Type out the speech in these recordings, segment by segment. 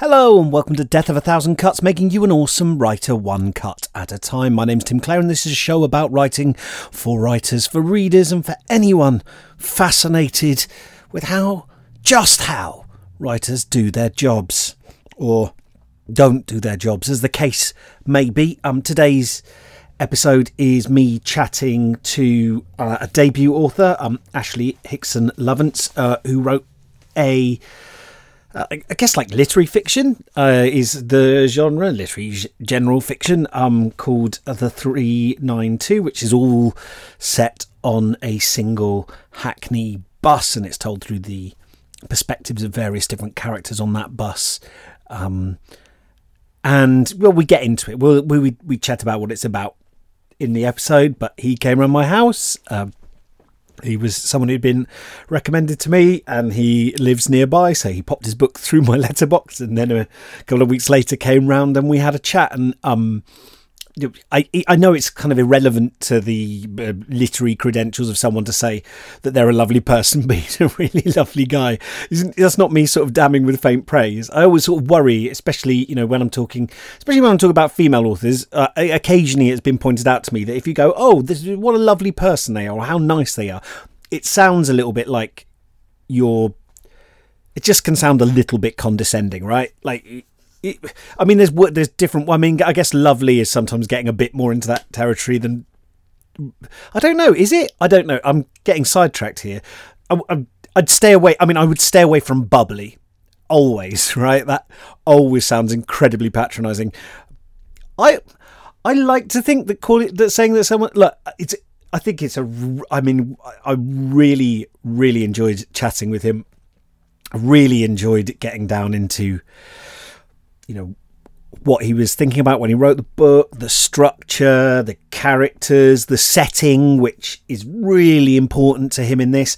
Hello and welcome to Death of a Thousand Cuts, making you an awesome writer one cut at a time. My name's Tim Clare and this is a show about writing for writers, for readers, and for anyone fascinated with how, just how, writers do their jobs. Or don't do their jobs, as the case may be. Um, today's episode is me chatting to uh, a debut author, um, Ashley Hickson Lovence, uh, who wrote a uh, I guess like literary fiction uh, is the genre, literary general fiction, um, called the 392, which is all set on a single Hackney bus and it's told through the perspectives of various different characters on that bus. Um, and well, we get into it. We'll, we, we chat about what it's about in the episode, but he came around my house. Um, he was someone who'd been recommended to me and he lives nearby so he popped his book through my letterbox and then a couple of weeks later came round and we had a chat and um I I know it's kind of irrelevant to the uh, literary credentials of someone to say that they're a lovely person, but a really lovely guy. Isn't, that's not me sort of damning with faint praise. I always sort of worry, especially you know when I'm talking, especially when I'm talking about female authors. Uh, occasionally, it's been pointed out to me that if you go, "Oh, this is what a lovely person they are," or "How nice they are," it sounds a little bit like you're. It just can sound a little bit condescending, right? Like I mean, there's there's different. I mean, I guess lovely is sometimes getting a bit more into that territory than. I don't know. Is it? I don't know. I'm getting sidetracked here. I, I, I'd stay away. I mean, I would stay away from bubbly, always. Right? That always sounds incredibly patronising. I I like to think that call it that saying that someone look it's. I think it's a. I mean, I really, really enjoyed chatting with him. I really enjoyed getting down into you know what he was thinking about when he wrote the book, the structure, the characters, the setting, which is really important to him in this.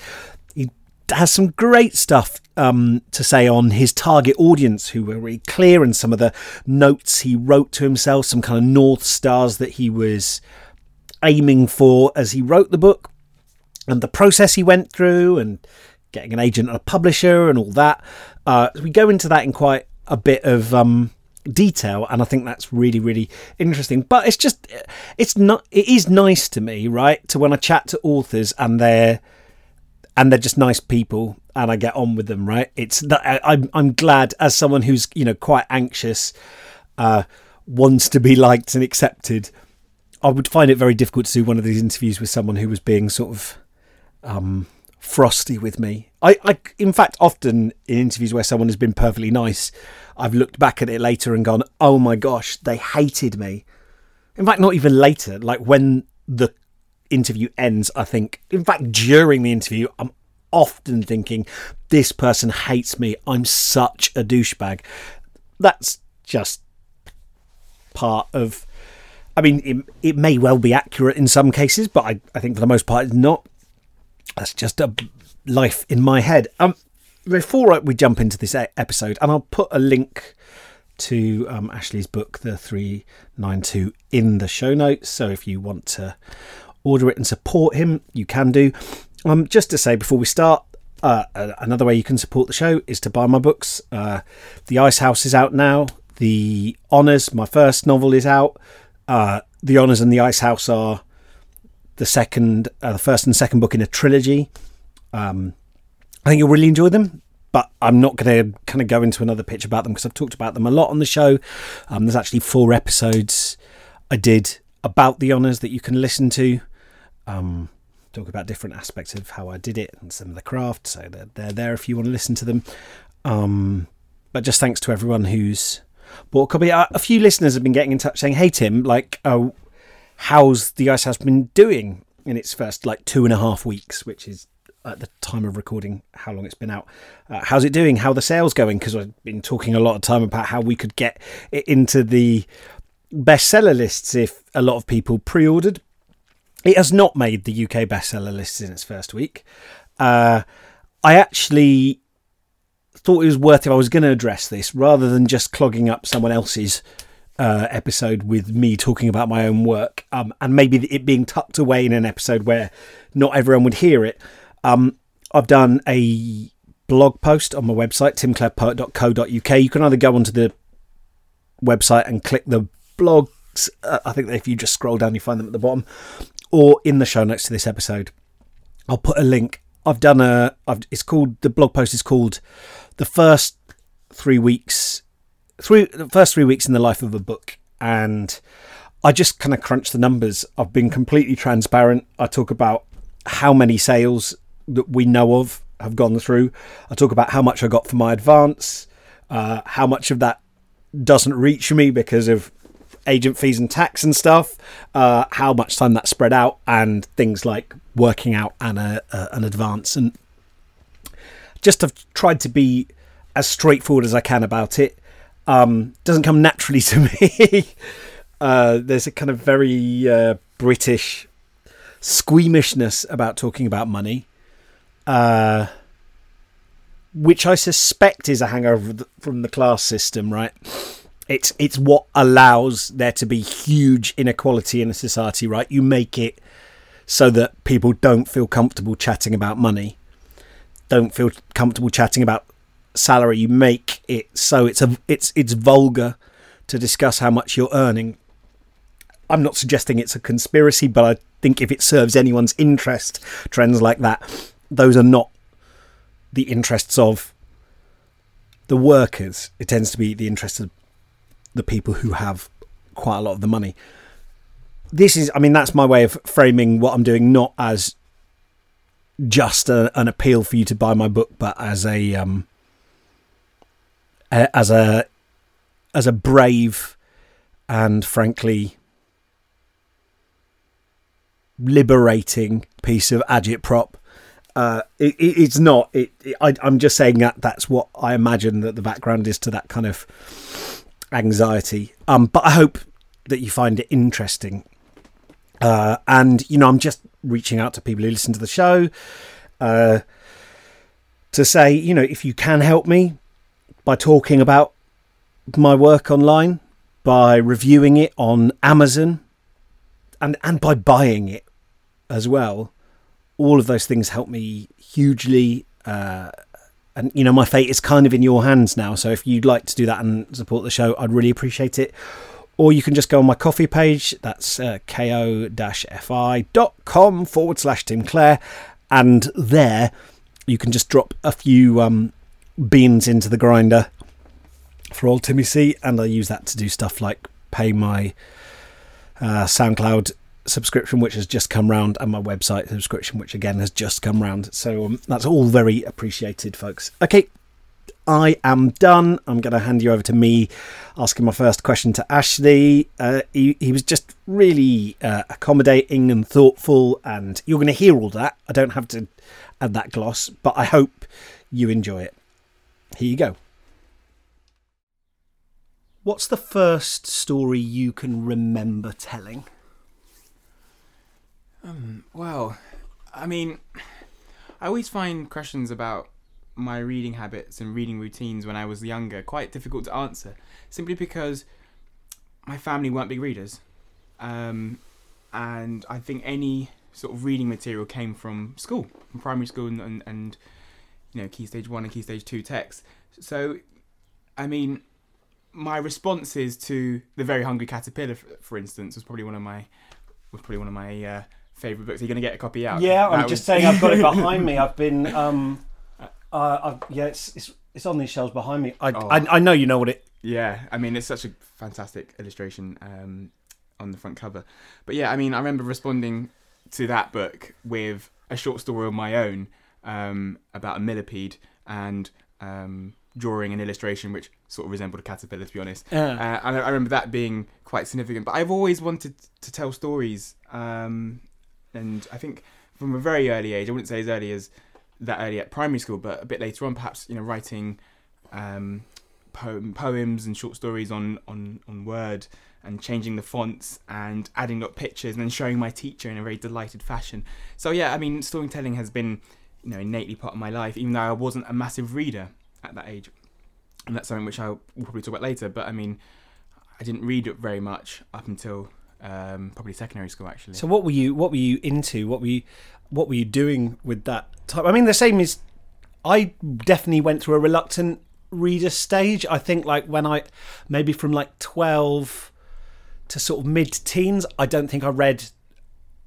He has some great stuff um, to say on his target audience, who were really clear, and some of the notes he wrote to himself, some kind of north stars that he was aiming for as he wrote the book, and the process he went through, and getting an agent and a publisher, and all that. Uh, we go into that in quite a bit of um, detail and i think that's really really interesting but it's just it's not it is nice to me right to when i chat to authors and they're and they're just nice people and i get on with them right it's that i'm i'm glad as someone who's you know quite anxious uh wants to be liked and accepted i would find it very difficult to do one of these interviews with someone who was being sort of um frosty with me. I, I, in fact, often in interviews where someone has been perfectly nice, I've looked back at it later and gone, "Oh my gosh, they hated me." In fact, not even later. Like when the interview ends, I think. In fact, during the interview, I'm often thinking, "This person hates me. I'm such a douchebag." That's just part of. I mean, it, it may well be accurate in some cases, but I, I think for the most part, it's not that's just a life in my head. Um, before we jump into this episode, and I'll put a link to um, Ashley's book, The 392, in the show notes. So if you want to order it and support him, you can do. Um, just to say before we start, uh, another way you can support the show is to buy my books. Uh, the Ice House is out now. The Honours, my first novel, is out. Uh, the Honours and the Ice House are the second, uh, the first and second book in a trilogy. Um, I think you'll really enjoy them. But I'm not going to kind of go into another pitch about them because I've talked about them a lot on the show. Um, there's actually four episodes I did about the honours that you can listen to. Um, talk about different aspects of how I did it and some of the craft. So they're, they're there if you want to listen to them. Um, but just thanks to everyone who's bought a copy. A few listeners have been getting in touch saying, "Hey Tim, like, oh, how's the Ice House been doing in its first like two and a half weeks, which is at the time of recording how long it's been out. Uh, how's it doing? How the sales going? Because I've been talking a lot of time about how we could get it into the bestseller lists if a lot of people pre-ordered. It has not made the UK bestseller lists in its first week. Uh, I actually thought it was worth if I was going to address this rather than just clogging up someone else's uh, episode with me talking about my own work, um, and maybe it being tucked away in an episode where not everyone would hear it. Um, I've done a blog post on my website, timclarepoet.co.uk. You can either go onto the website and click the blogs. Uh, I think if you just scroll down, you find them at the bottom, or in the show notes to this episode. I'll put a link. I've done a. I've, it's called the blog post is called the first three weeks, three the first three weeks in the life of a book, and I just kind of crunch the numbers. I've been completely transparent. I talk about how many sales that we know of have gone through. I talk about how much I got for my advance, uh, how much of that doesn't reach me because of agent fees and tax and stuff, uh, how much time that spread out, and things like working out an, uh, an advance. And just have tried to be as straightforward as I can about it. Um, doesn't come naturally to me. uh, there's a kind of very uh, British squeamishness about talking about money, uh, which I suspect is a hangover from the class system, right? It's it's what allows there to be huge inequality in a society, right? You make it so that people don't feel comfortable chatting about money, don't feel comfortable chatting about salary. You make it so it's a it's it's vulgar to discuss how much you're earning. I'm not suggesting it's a conspiracy, but I think if it serves anyone's interest, trends like that, those are not the interests of the workers. It tends to be the interests of the people who have quite a lot of the money. This is, I mean, that's my way of framing what I'm doing, not as just a, an appeal for you to buy my book, but as a um, as a as a brave and frankly liberating piece of agitprop. Uh, it, it, it's not. It, I, I'm just saying that that's what I imagine that the background is to that kind of anxiety. Um, but I hope that you find it interesting. Uh, and you know, I'm just reaching out to people who listen to the show uh, to say, you know, if you can help me by talking about my work online, by reviewing it on Amazon, and and by buying it as well. All of those things help me hugely. Uh, and you know, my fate is kind of in your hands now. So if you'd like to do that and support the show, I'd really appreciate it. Or you can just go on my Ko-fi page. That's uh, ko-fi.com forward slash Tim Clare. And there you can just drop a few um, beans into the grinder for old Timmy C. And I use that to do stuff like pay my uh, SoundCloud subscription, which has just come round, and my website subscription, which again has just come round. So um, that's all very appreciated, folks. Okay, I am done. I'm going to hand you over to me asking my first question to Ashley. Uh, he, he was just really uh, accommodating and thoughtful, and you're going to hear all that. I don't have to add that gloss, but I hope you enjoy it. Here you go. What's the first story you can remember telling? Um, well, I mean, I always find questions about my reading habits and reading routines when I was younger quite difficult to answer, simply because my family weren't big readers, um, and I think any sort of reading material came from school, from primary school, and, and, and you know, key stage one and key stage two texts. So, I mean, my responses to the very hungry caterpillar, for, for instance, was probably one of my was probably one of my uh, favorite books. Are you going to get a copy out? Yeah, I'm just saying I've got it behind me. I've been, um, uh, I've, yeah, it's, it's it's on these shelves behind me. I, oh. I, I know you know what it. Yeah, I mean it's such a fantastic illustration um, on the front cover. But yeah, I mean I remember responding to that book with a short story of my own um, about a millipede and um, drawing an illustration which sort of resembled a caterpillar, to be honest. Uh. Uh, and I remember that being quite significant. But I've always wanted to tell stories, um, and I think from a very early age, I wouldn't say as early as that early at primary school, but a bit later on, perhaps you know, writing um, poem, poems and short stories on on on Word and changing the fonts and adding up pictures and then showing my teacher in a very delighted fashion. So yeah, I mean, storytelling has been you know innately part of my life, even though I wasn't a massive reader at that age, and that's something which I will probably talk about later. But I mean, I didn't read very much up until um, probably secondary school actually. So what were you what were you into? What were you what were you doing with that time? I mean, the same is I definitely went through a reluctant reader stage. I think like when I maybe from like twelve to sort of mid teens, I don't think I read.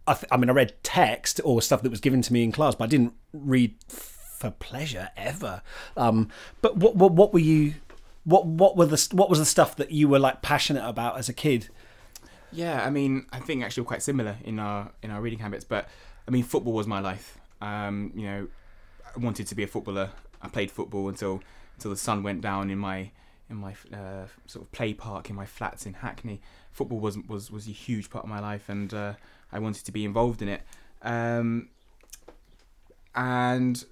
I, th- I mean, I read text or stuff that was given to me in class, but I didn't read for pleasure ever. Um, but what, what what were you? What what were the what was the stuff that you were like passionate about as a kid? Yeah, I mean, I think actually we're quite similar in our in our reading habits. But I mean, football was my life. Um, you know, I wanted to be a footballer. I played football until until the sun went down in my in my uh, sort of play park in my flats in Hackney. Football was was was a huge part of my life, and uh, I wanted to be involved in it. Um, and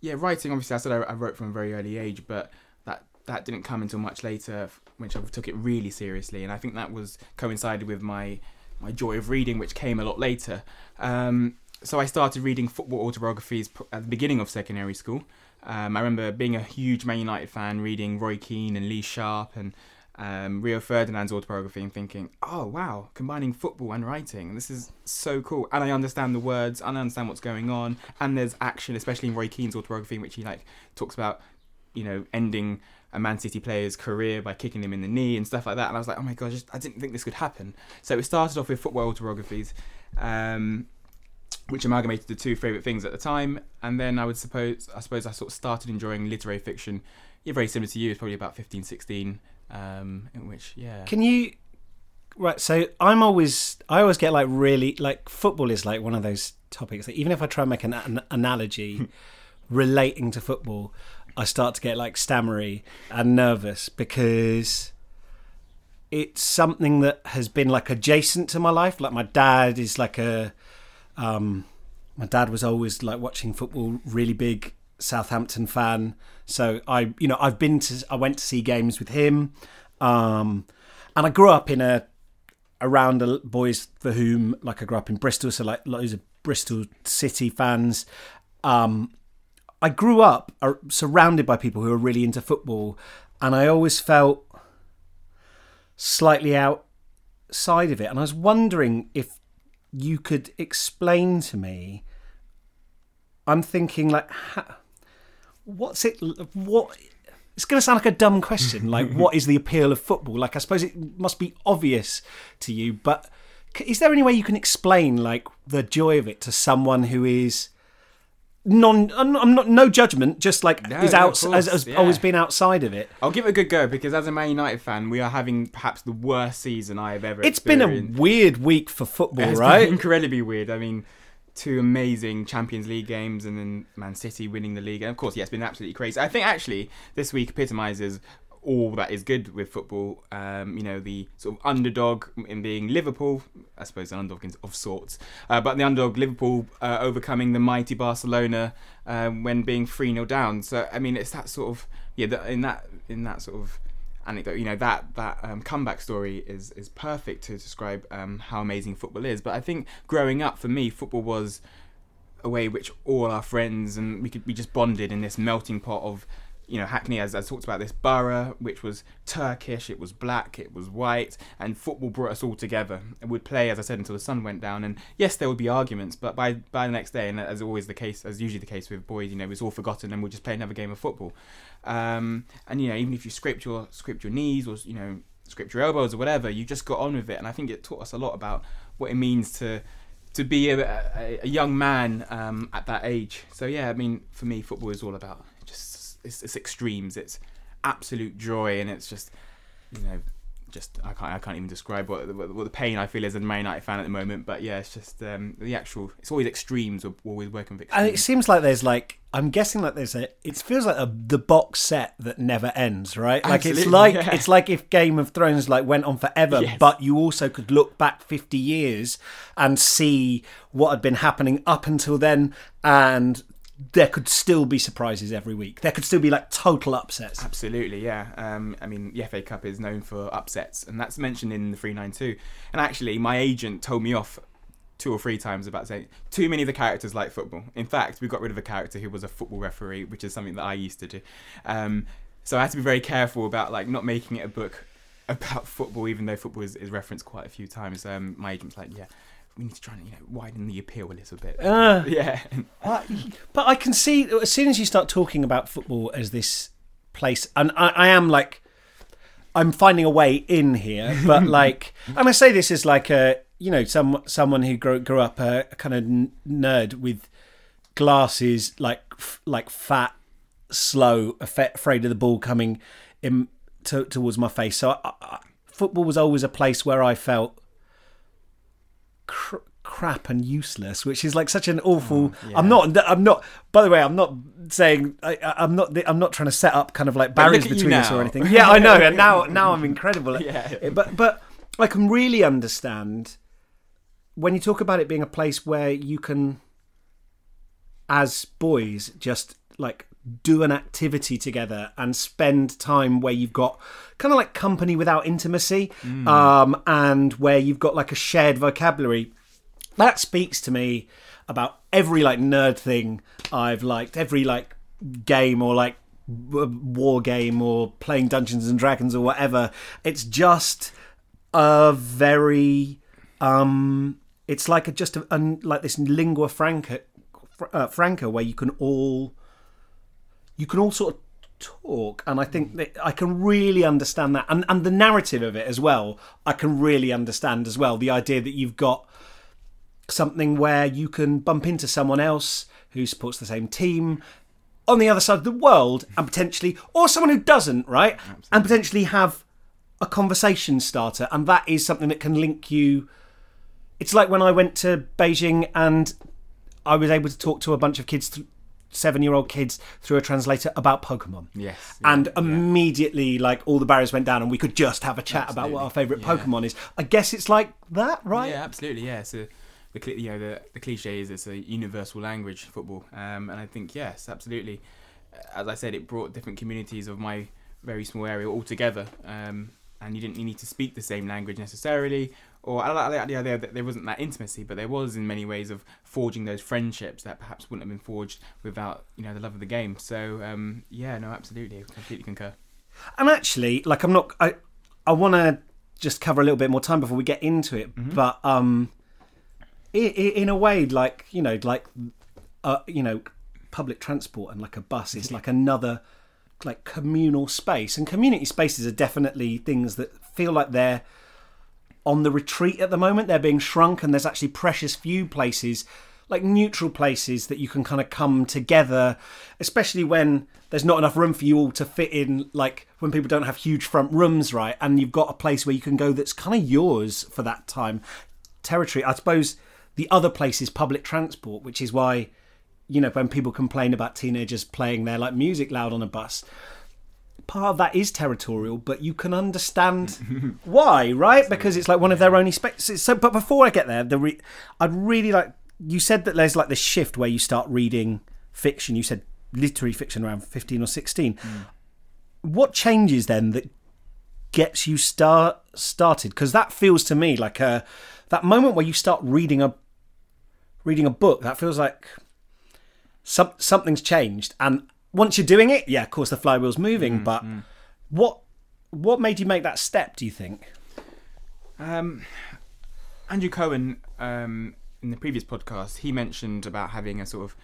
yeah, writing. Obviously, I said I, I, wrote from a very early age, but that that didn't come until much later, which I took it really seriously, and I think that was coincided with my my joy of reading, which came a lot later. Um, so I started reading football autobiographies at the beginning of secondary school. Um, I remember being a huge Man United fan, reading Roy Keane and Lee Sharpe and um, Rio Ferdinand's autobiography and thinking, oh wow, combining football and writing, this is so cool. And I understand the words, and I understand what's going on, and there's action, especially in Roy Keane's autobiography, in which he like talks about, you know, ending a Man City player's career by kicking him in the knee and stuff like that. And I was like, oh my god, I didn't think this could happen. So it started off with football autobiographies. Um, which amalgamated the two favourite things at the time. And then I would suppose, I suppose I sort of started enjoying literary fiction. Yeah, very similar to you. It's probably about 15, 16, um, in which, yeah. Can you, right, so I'm always, I always get like really, like football is like one of those topics that even if I try and make an, an analogy relating to football, I start to get like stammery and nervous because it's something that has been like adjacent to my life. Like my dad is like a, um, my dad was always like watching football, really big Southampton fan. So I, you know, I've been to, I went to see games with him, um, and I grew up in a around a, boys for whom, like, I grew up in Bristol, so like loads of Bristol City fans. Um, I grew up surrounded by people who are really into football, and I always felt slightly outside of it. And I was wondering if you could explain to me i'm thinking like what's it what it's going to sound like a dumb question like what is the appeal of football like i suppose it must be obvious to you but is there any way you can explain like the joy of it to someone who is non I'm not no judgment just like no, is out no, has, has yeah. always been outside of it. I'll give it a good go because as a Man United fan we are having perhaps the worst season I have ever It's been a weird week for football right? it's right? incredibly weird. I mean two amazing Champions League games and then Man City winning the league. And of course yeah it's been absolutely crazy. I think actually this week epitomizes all that is good with football. Um, you know, the sort of underdog in being Liverpool, I suppose an underdog of sorts, uh, but the underdog Liverpool uh, overcoming the mighty Barcelona um, when being 3 0 down. So, I mean, it's that sort of, yeah, the, in that in that sort of anecdote, you know, that that um, comeback story is is perfect to describe um, how amazing football is. But I think growing up for me, football was a way which all our friends and we could we just bonded in this melting pot of you know, Hackney, as I talked about this borough, which was Turkish, it was black, it was white, and football brought us all together. And would play, as I said, until the sun went down. And yes, there would be arguments, but by by the next day, and as always the case, as usually the case with boys, you know, it was all forgotten, and we'll just play another game of football. Um, and you know, even if you scraped your scraped your knees or you know scraped your elbows or whatever, you just got on with it. And I think it taught us a lot about what it means to to be a, a, a young man um, at that age. So yeah, I mean, for me, football is all about it's, it's extremes. It's absolute joy, and it's just you know just I can't I can't even describe what, what, what the pain I feel as a Man United fan at the moment. But yeah, it's just um, the actual. It's always extremes. We're always working with extremes. And it seems like there's like I'm guessing like there's a. It feels like a, the box set that never ends, right? Like Absolutely, it's like yeah. it's like if Game of Thrones like went on forever, yes. but you also could look back 50 years and see what had been happening up until then, and there could still be surprises every week. There could still be like total upsets. Absolutely, yeah. Um, I mean, the FA Cup is known for upsets, and that's mentioned in the 392. And actually, my agent told me off two or three times about saying too many of the characters like football. In fact, we got rid of a character who was a football referee, which is something that I used to do. Um, so I had to be very careful about like not making it a book about football, even though football is, is referenced quite a few times. Um, my agent's like, yeah, we need to try and you know widen the appeal a little bit. Uh, yeah, Uh, but I can see as soon as you start talking about football as this place, and I, I am like, I'm finding a way in here, but like, and I say this as like a you know some someone who grew grew up a, a kind of n- nerd with glasses, like f- like fat, slow, afraid of the ball coming in to, towards my face. So I, I, football was always a place where I felt cr- crap and useless, which is like such an awful. yeah. I'm not. I'm not. By the way, I'm not saying. I, I'm not. I'm not trying to set up kind of like barriers between us or anything. Yeah, I know. And now, now I'm incredible. Yeah. But but I can really understand when you talk about it being a place where you can, as boys, just like do an activity together and spend time where you've got kind of like company without intimacy um, and where you've got like a shared vocabulary that speaks to me about every like nerd thing I've liked, every like game or like war game or playing Dungeons and Dragons or whatever. It's just a very um it's like a just a, un like this lingua franca uh, franca where you can all you can all sort of talk and i think that i can really understand that and and the narrative of it as well i can really understand as well the idea that you've got something where you can bump into someone else who supports the same team on the other side of the world and potentially or someone who doesn't right? And potentially have a conversation starter and that is something that can link you. It's like when i went to beijing and i was able to talk to a bunch of kids th- seven year old kids through a translator about pokemon yes, and yeah. immediately like all the barriers went down and we could just have a chat about what our favorite yeah. pokemon is i guess it's like that right Yeah, absolutely. Yeah. So the you know the the cliche is it's a universal language football, um, and I think yes, absolutely. As I said, it brought different communities of my very small area all together, um, and you didn't need to speak the same language necessarily. Or I like the idea that there wasn't that intimacy, but there was in many ways of forging those friendships that perhaps wouldn't have been forged without you know the love of the game. So um, yeah, no, absolutely, completely concur. And actually, like I'm not I I want to just cover a little bit more time before we get into it, but um in a way like, you know, like uh, you know, public transport and like a bus is like another like communal space and community spaces are definitely things that feel like they're on the retreat at the moment. They're being shrunk and there's actually precious few places like neutral places that you can kind of come together especially when there's not enough room for you all to fit in like when people don't have huge front rooms right? And you've got a place where you can go that's kind of yours for that time territory. I suppose the other place is public transport which is why you know when people complain about teenagers playing their like music loud on a bus part of that is territorial but you can understand why right? Because it's like one of their only spaces so but before i get there the re- i'd really like you said that there's like this shift where you start reading fiction. You said literary fiction around 15 or 16 hmm. what changes then that gets you start started? Because that feels to me like a that moment where you start reading a reading a book that feels like some, something's changed. And once you're doing it yeah of course the flywheel's moving but what what made you make that step do you think Um, Andrew Cowan, um, in the previous podcast, he mentioned about having a sort of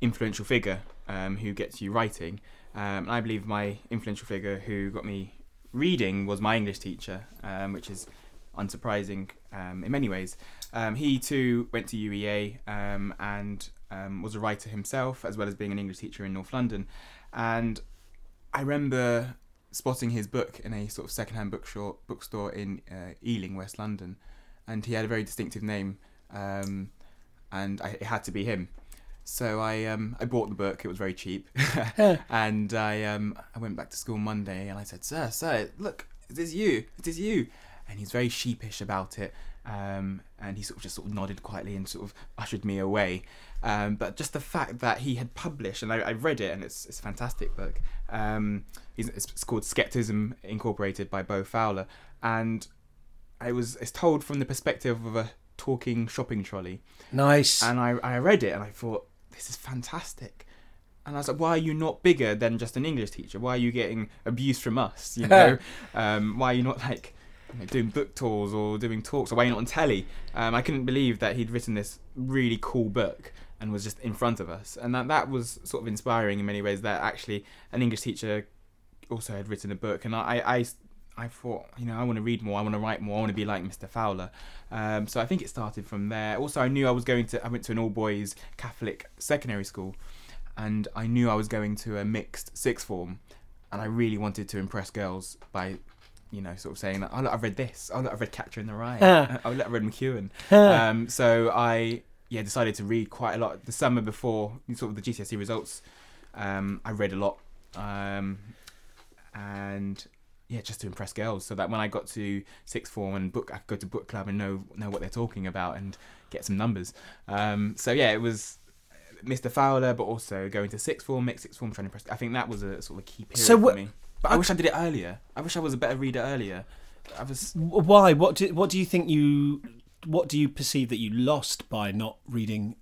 influential figure um, who gets you writing. Um, and I believe my influential figure who got me reading was my English teacher, um, which is unsurprising um, in many ways. Um, he too went to UEA um, and um, was a writer himself, as well as being an English teacher in North London. And I remember spotting his book in a sort of second-hand bookstore, bookstore in uh, Ealing, West London, and he had a very distinctive name, um, and I, it had to be him. So I um, I bought the book. It was very cheap, and I um, I went back to school Monday, and I said, "Sir, sir, look, it is you. It is you." And he's very sheepish about it, um, and he sort of just sort of nodded quietly and sort of ushered me away. Um, but just the fact that he had published, and I, I read it, and it's it's a fantastic book. Um, it's, it's called Skepticism Incorporated by Bo Fowler, and it was it's told from the perspective of a talking shopping trolley. nice And I, I read it and I thought, this is fantastic. And I was like, why are you not bigger than just an English teacher? Why are you getting abuse from us? You know, um, why are you not like doing book tours or doing talks or waiting on telly. Um, I couldn't believe that he'd written this really cool book and was just in front of us, and that that was sort of inspiring in many ways. That actually an English teacher also had written a book, and I I, I thought you know I want to read more, I want to write more, I want to be like Mr. Fowler. Um, so I think it started from there. Also, I knew I was going to I went to an all boys Catholic secondary school, and I knew I was going to a mixed sixth form, and I really wanted to impress girls by you know, sort of saying that, oh, look, I've read this. Oh, look, I've read Catcher in the Rye. Oh, look, I've read McEwan. Ah. um, so I, yeah, decided to read quite a lot. The summer before sort of the GCSE results, um, I read a lot. Um, and yeah, just to impress girls, so that when I got to sixth form and book, I could go to book club and know know what they're talking about and get some numbers. Um, so yeah, it was Mr. Fowler, but also going to sixth form, mixed sixth form, trying to impress. I think that was a sort of a key period So for what- me. But I wish I did it earlier. I wish I was a better reader earlier. I was. Why? What do What do you think you What do you perceive that you lost by not reading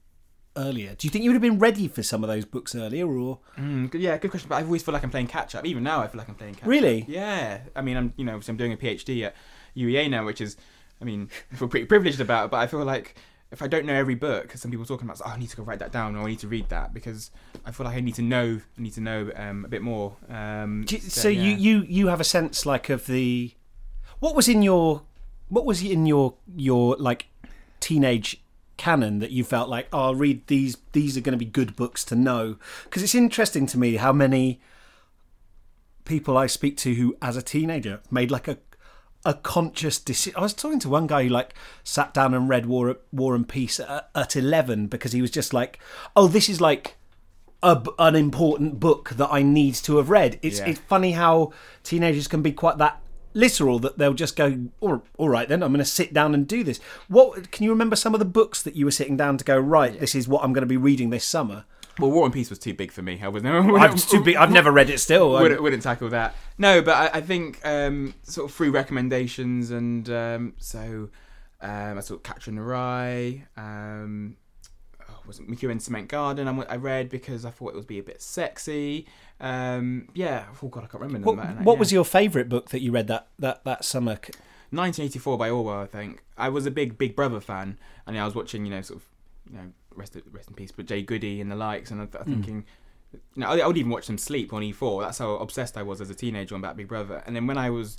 earlier? Do you think you would have been ready for some of those books earlier, or Mm, yeah, good question. But I always feel like I'm playing catch up. Even now, I feel like I'm playing catch up. really? Yeah, I mean, I'm you know, so I'm doing a PhD at UEA now, which is, I mean, I feel pretty privileged about it. But I feel like if I don't know every book, because some people are talking about, oh, I need to go write that down, or I need to read that because I feel like I need to know, I need to know um, a bit more. Um, you- so you yeah. you you have a sense like of the what was in your what was in your your like teenage canon that you felt like oh I'll read these these are going to be good books to know because it's interesting to me how many people I speak to who as a teenager made like a a conscious decision. I was talking to one guy who like sat down and read War War and Peace at, at eleven because he was just like, "Oh, this is like a an important book that I need to have read." It's Yeah. it's funny how teenagers can be quite that literal that they'll just go, "All all right, then I'm going to sit down and do this." What can you remember some of the books that you were sitting down to go? Right, this is what I'm going to be reading this summer. Well, War and Peace was too big for me. I was never. I'm too big. I've never read it still. Wouldn't, wouldn't tackle that. No, but I, I think um, sort of through recommendations and um, so um, I sort of Catcher in the Rye. Um, oh, was it McEwan Cement Garden? I, I read because I thought it would be a bit sexy. Um, yeah, oh god, I can't remember. what them, what yeah. was your favourite book that you read that that that summer? 1984 by Orwell, I think. I was a big Big Brother fan, and I was watching, you know, sort of, you know, rest rest in peace, but Jade Goody and the likes, and I was thinking, you know, I, I would even watch them sleep on E4. That's how obsessed I was as a teenager on about Big Brother. And then when I was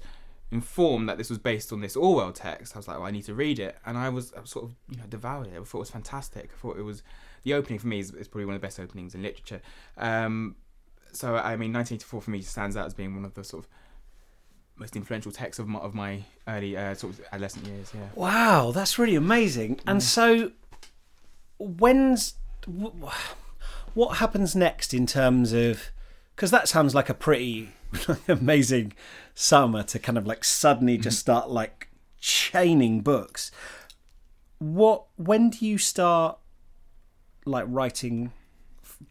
informed that this was based on this Orwell text, I was like, well, I need to read it, and I was, I was sort of, you know, devoured it. I thought it was fantastic. I thought it was the opening for me is, is probably one of the best openings in literature. Um, so I mean, 1984 for me stands out as being one of the sort of most influential texts of my, of my early uh, sort of adolescent years. Yeah. Wow, that's really amazing. And so, when's wh- what happens next in terms of? Because that sounds like a pretty amazing summer to kind of like suddenly just start like chaining books. What? When do you start like writing,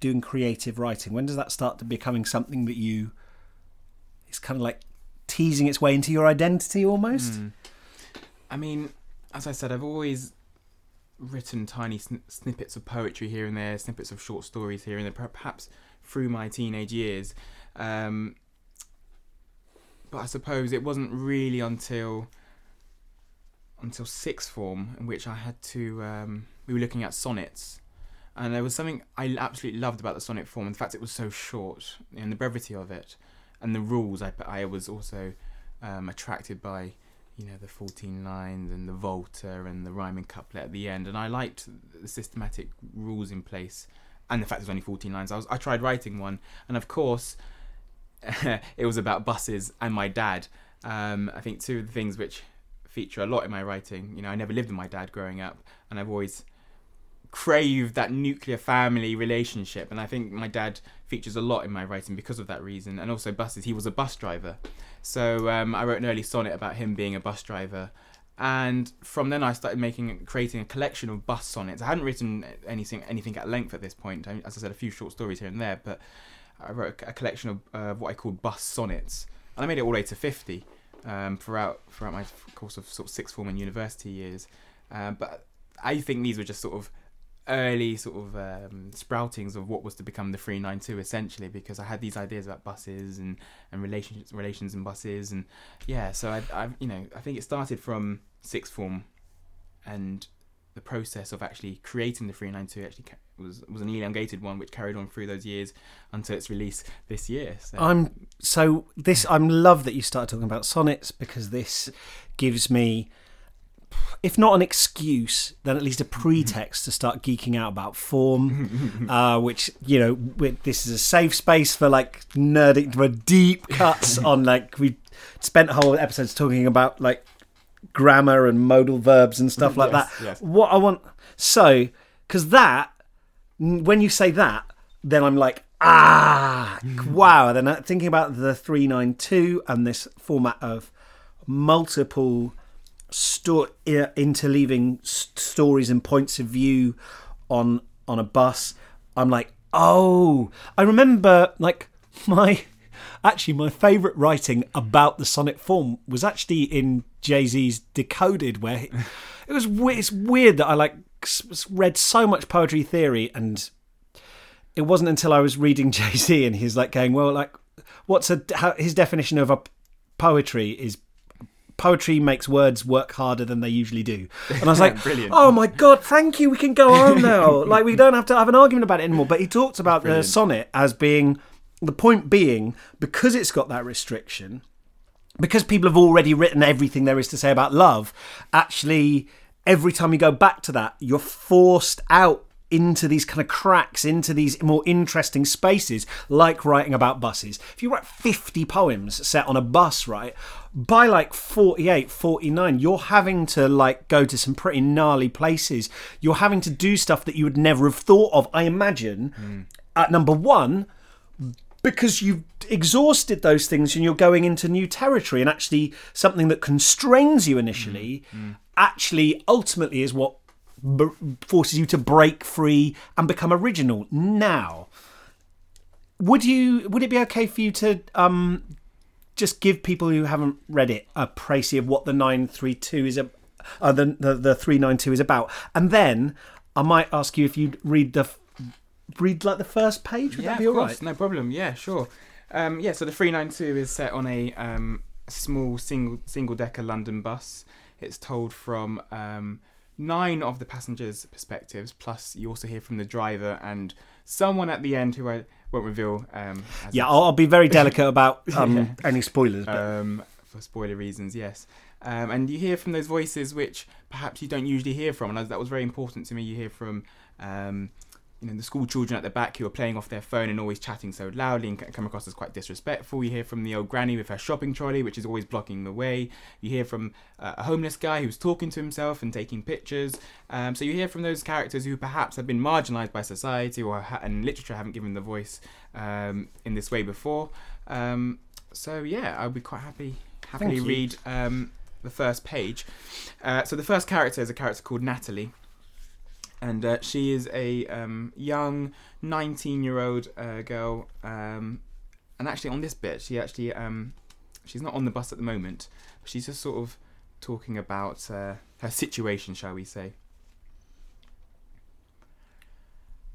doing creative writing? When does that start to becoming something that you? It's kind of like teasing its way into your identity almost. Mm. I mean, as I said, I've always written tiny sn- snippets of poetry here and there, snippets of short stories here and there, perhaps through my teenage years. Um, but I suppose it wasn't really until until sixth form in which I had to. Um, we were looking at sonnets, and there was something I absolutely loved about the sonnet form. In fact, it was so short and the brevity of it, and the rules. I I was also um, attracted by you know the 14 lines and the volta and the rhyming couplet at the end and i liked the systematic rules in place and the fact there's only 14 lines i was i tried writing one and of course it was about buses and my dad. Um, i think two of the things which feature a lot in my writing you know i never lived with my dad growing up and i've always craved that nuclear family relationship and i think my dad features a lot in my writing because of that reason and also buses he was a bus driver so um, I wrote an early sonnet about him being a bus driver, and from then I started making, creating a collection of bus sonnets. I hadn't written anything, anything at length at this point. I, as I said, a few short stories here and there, but I wrote a, collection of uh, what I called bus sonnets, and I made it all the way to fifty um, throughout throughout my course of sort of sixth form and university years. Um, but I think these were just sort of early sort of um, sproutings of what was to become the 392 essentially because I had these ideas about buses and and relations relations in buses and yeah so I I you know I think it started from sixth form and the process of actually creating the 392 actually was was an elongated one which carried on through those years until its release this year so I'm so this. I'm love that you started talking about sonnets because this gives me, if not an excuse, then at least a pretext to start geeking out about form. uh, which you know, we this is a safe space for like nerding for deep cuts on like we spent whole episodes talking about like grammar and modal verbs and stuff like Yes, that. yes. What I want so because that when you say that, then I'm like, ah, wow. Then thinking about the 392 and this format of multiple sto- interleaving s- stories and points of view on on a bus. I'm like, oh, I remember like my actually my favorite writing about the sonnet form was actually in Jay Z's Decoded, where he, it was it's weird that I like read so much poetry theory and it wasn't until I was reading Jay Z and he's like going, well, like, what's a how, his definition of a poetry is poetry makes words work harder than they usually do. And I was like, Brilliant. oh my god, thank you. We can go on now. like we don't have to have an argument about it anymore. But he talked about the sonnet as being the point being because it's got that restriction because people have already written everything there is to say about love, actually, every time you go back to that, you're forced out into these kind of cracks, into these more interesting spaces, like writing about buses. If you write 50 poems set on a bus, right, by like 48, 49, you're having to like go to some pretty gnarly places. You're having to do stuff that you would never have thought of, I imagine, at number one, because you've exhausted those things and you're going into new territory and actually something that constrains you initially actually ultimately is what b- forces you to break free and become original now would you would it be okay for you to um just give people who haven't read it a précis of what the 932 is a, uh, the, the the 392 is about and then i might ask you if you'd read the read like the first page would yeah, that be all course, right no problem. Yeah, sure. Um, yeah, so the 392 is set on a um, small single single decker London bus. It's told from um, nine of the passengers' perspectives, plus you also hear from the driver and someone at the end who I won't reveal. Um, Yeah, I'll, I'll be very delicate about um, Yeah. any spoilers. But um, for spoiler reasons, yes. Um, and you hear from those voices which perhaps you don't usually hear from, and that was very important to me. You hear from, um, you know, the school children at the back who are playing off their phone and always chatting so loudly and come across as quite disrespectful. You hear from the old granny with her shopping trolley, which is always blocking the way. You hear from uh, a homeless guy who's talking to himself and taking pictures. Um, so you hear from those characters who perhaps have been marginalised by society or ha- and literature haven't given the voice um, in this way before. Um, so yeah, I'll be quite happy happily read um, the first page. Uh, so the first character is a character called Natalie, and uh, she is a um, young 19-year-old uh, girl. Um, and actually, on this bit, she actually um, she's not on the bus at the moment. She's just sort of talking about uh, her situation, shall we say.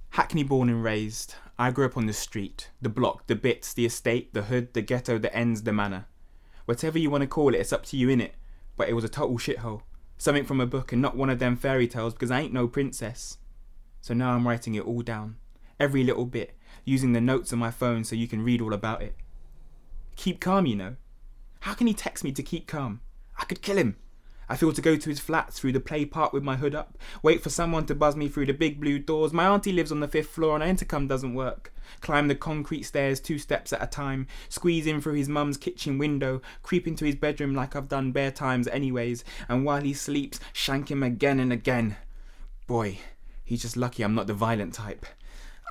Hackney born and raised, I grew up on the street, the block, the bits, the estate, the hood, the ghetto, the ends, the manor. Whatever you want to call it, it's up to you in it. But it was a total shithole. Something from a book and not one of them fairy tales because I ain't no princess. So now I'm writing it all down. Every little bit, using the notes on my phone so you can read all about it. Keep calm, you know. How can he text me to keep calm? I could kill him. I feel to go to his flat through the play park with my hood up, wait for someone to buzz me through the big blue doors. My auntie lives on the fifth floor and our intercom doesn't work. Climb the concrete stairs two steps at a time, squeeze in through his mum's kitchen window, creep into his bedroom like I've done bare times anyways, and while he sleeps, shank him again and again. Boy, he's just lucky I'm not the violent type.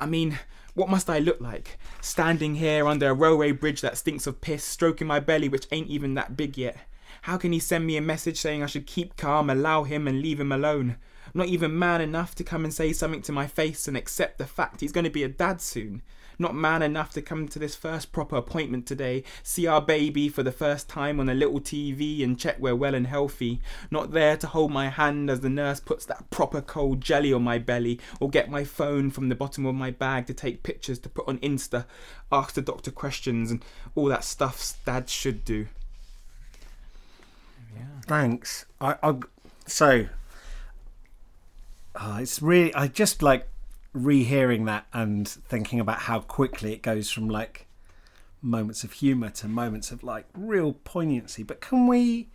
I mean, what must I look like? Standing here under a railway bridge that stinks of piss, stroking my belly, which ain't even that big yet. How can he send me a message saying I should keep calm, allow him, and leave him alone? I'm not even man enough to come and say something to my face and accept the fact he's going to be a dad soon. Not man enough to come to this first proper appointment today. See our baby for the first time on a little TV and check we're well and healthy. Not there to hold my hand as the nurse puts that proper cold jelly on my belly, or get my phone from the bottom of my bag to take pictures to put on Insta, ask the doctor questions, and all that stuff dads should do. Thanks. I, I so oh, it's really I just like rehearing that and thinking about how quickly it goes from like moments of humor to moments of like real poignancy. But can we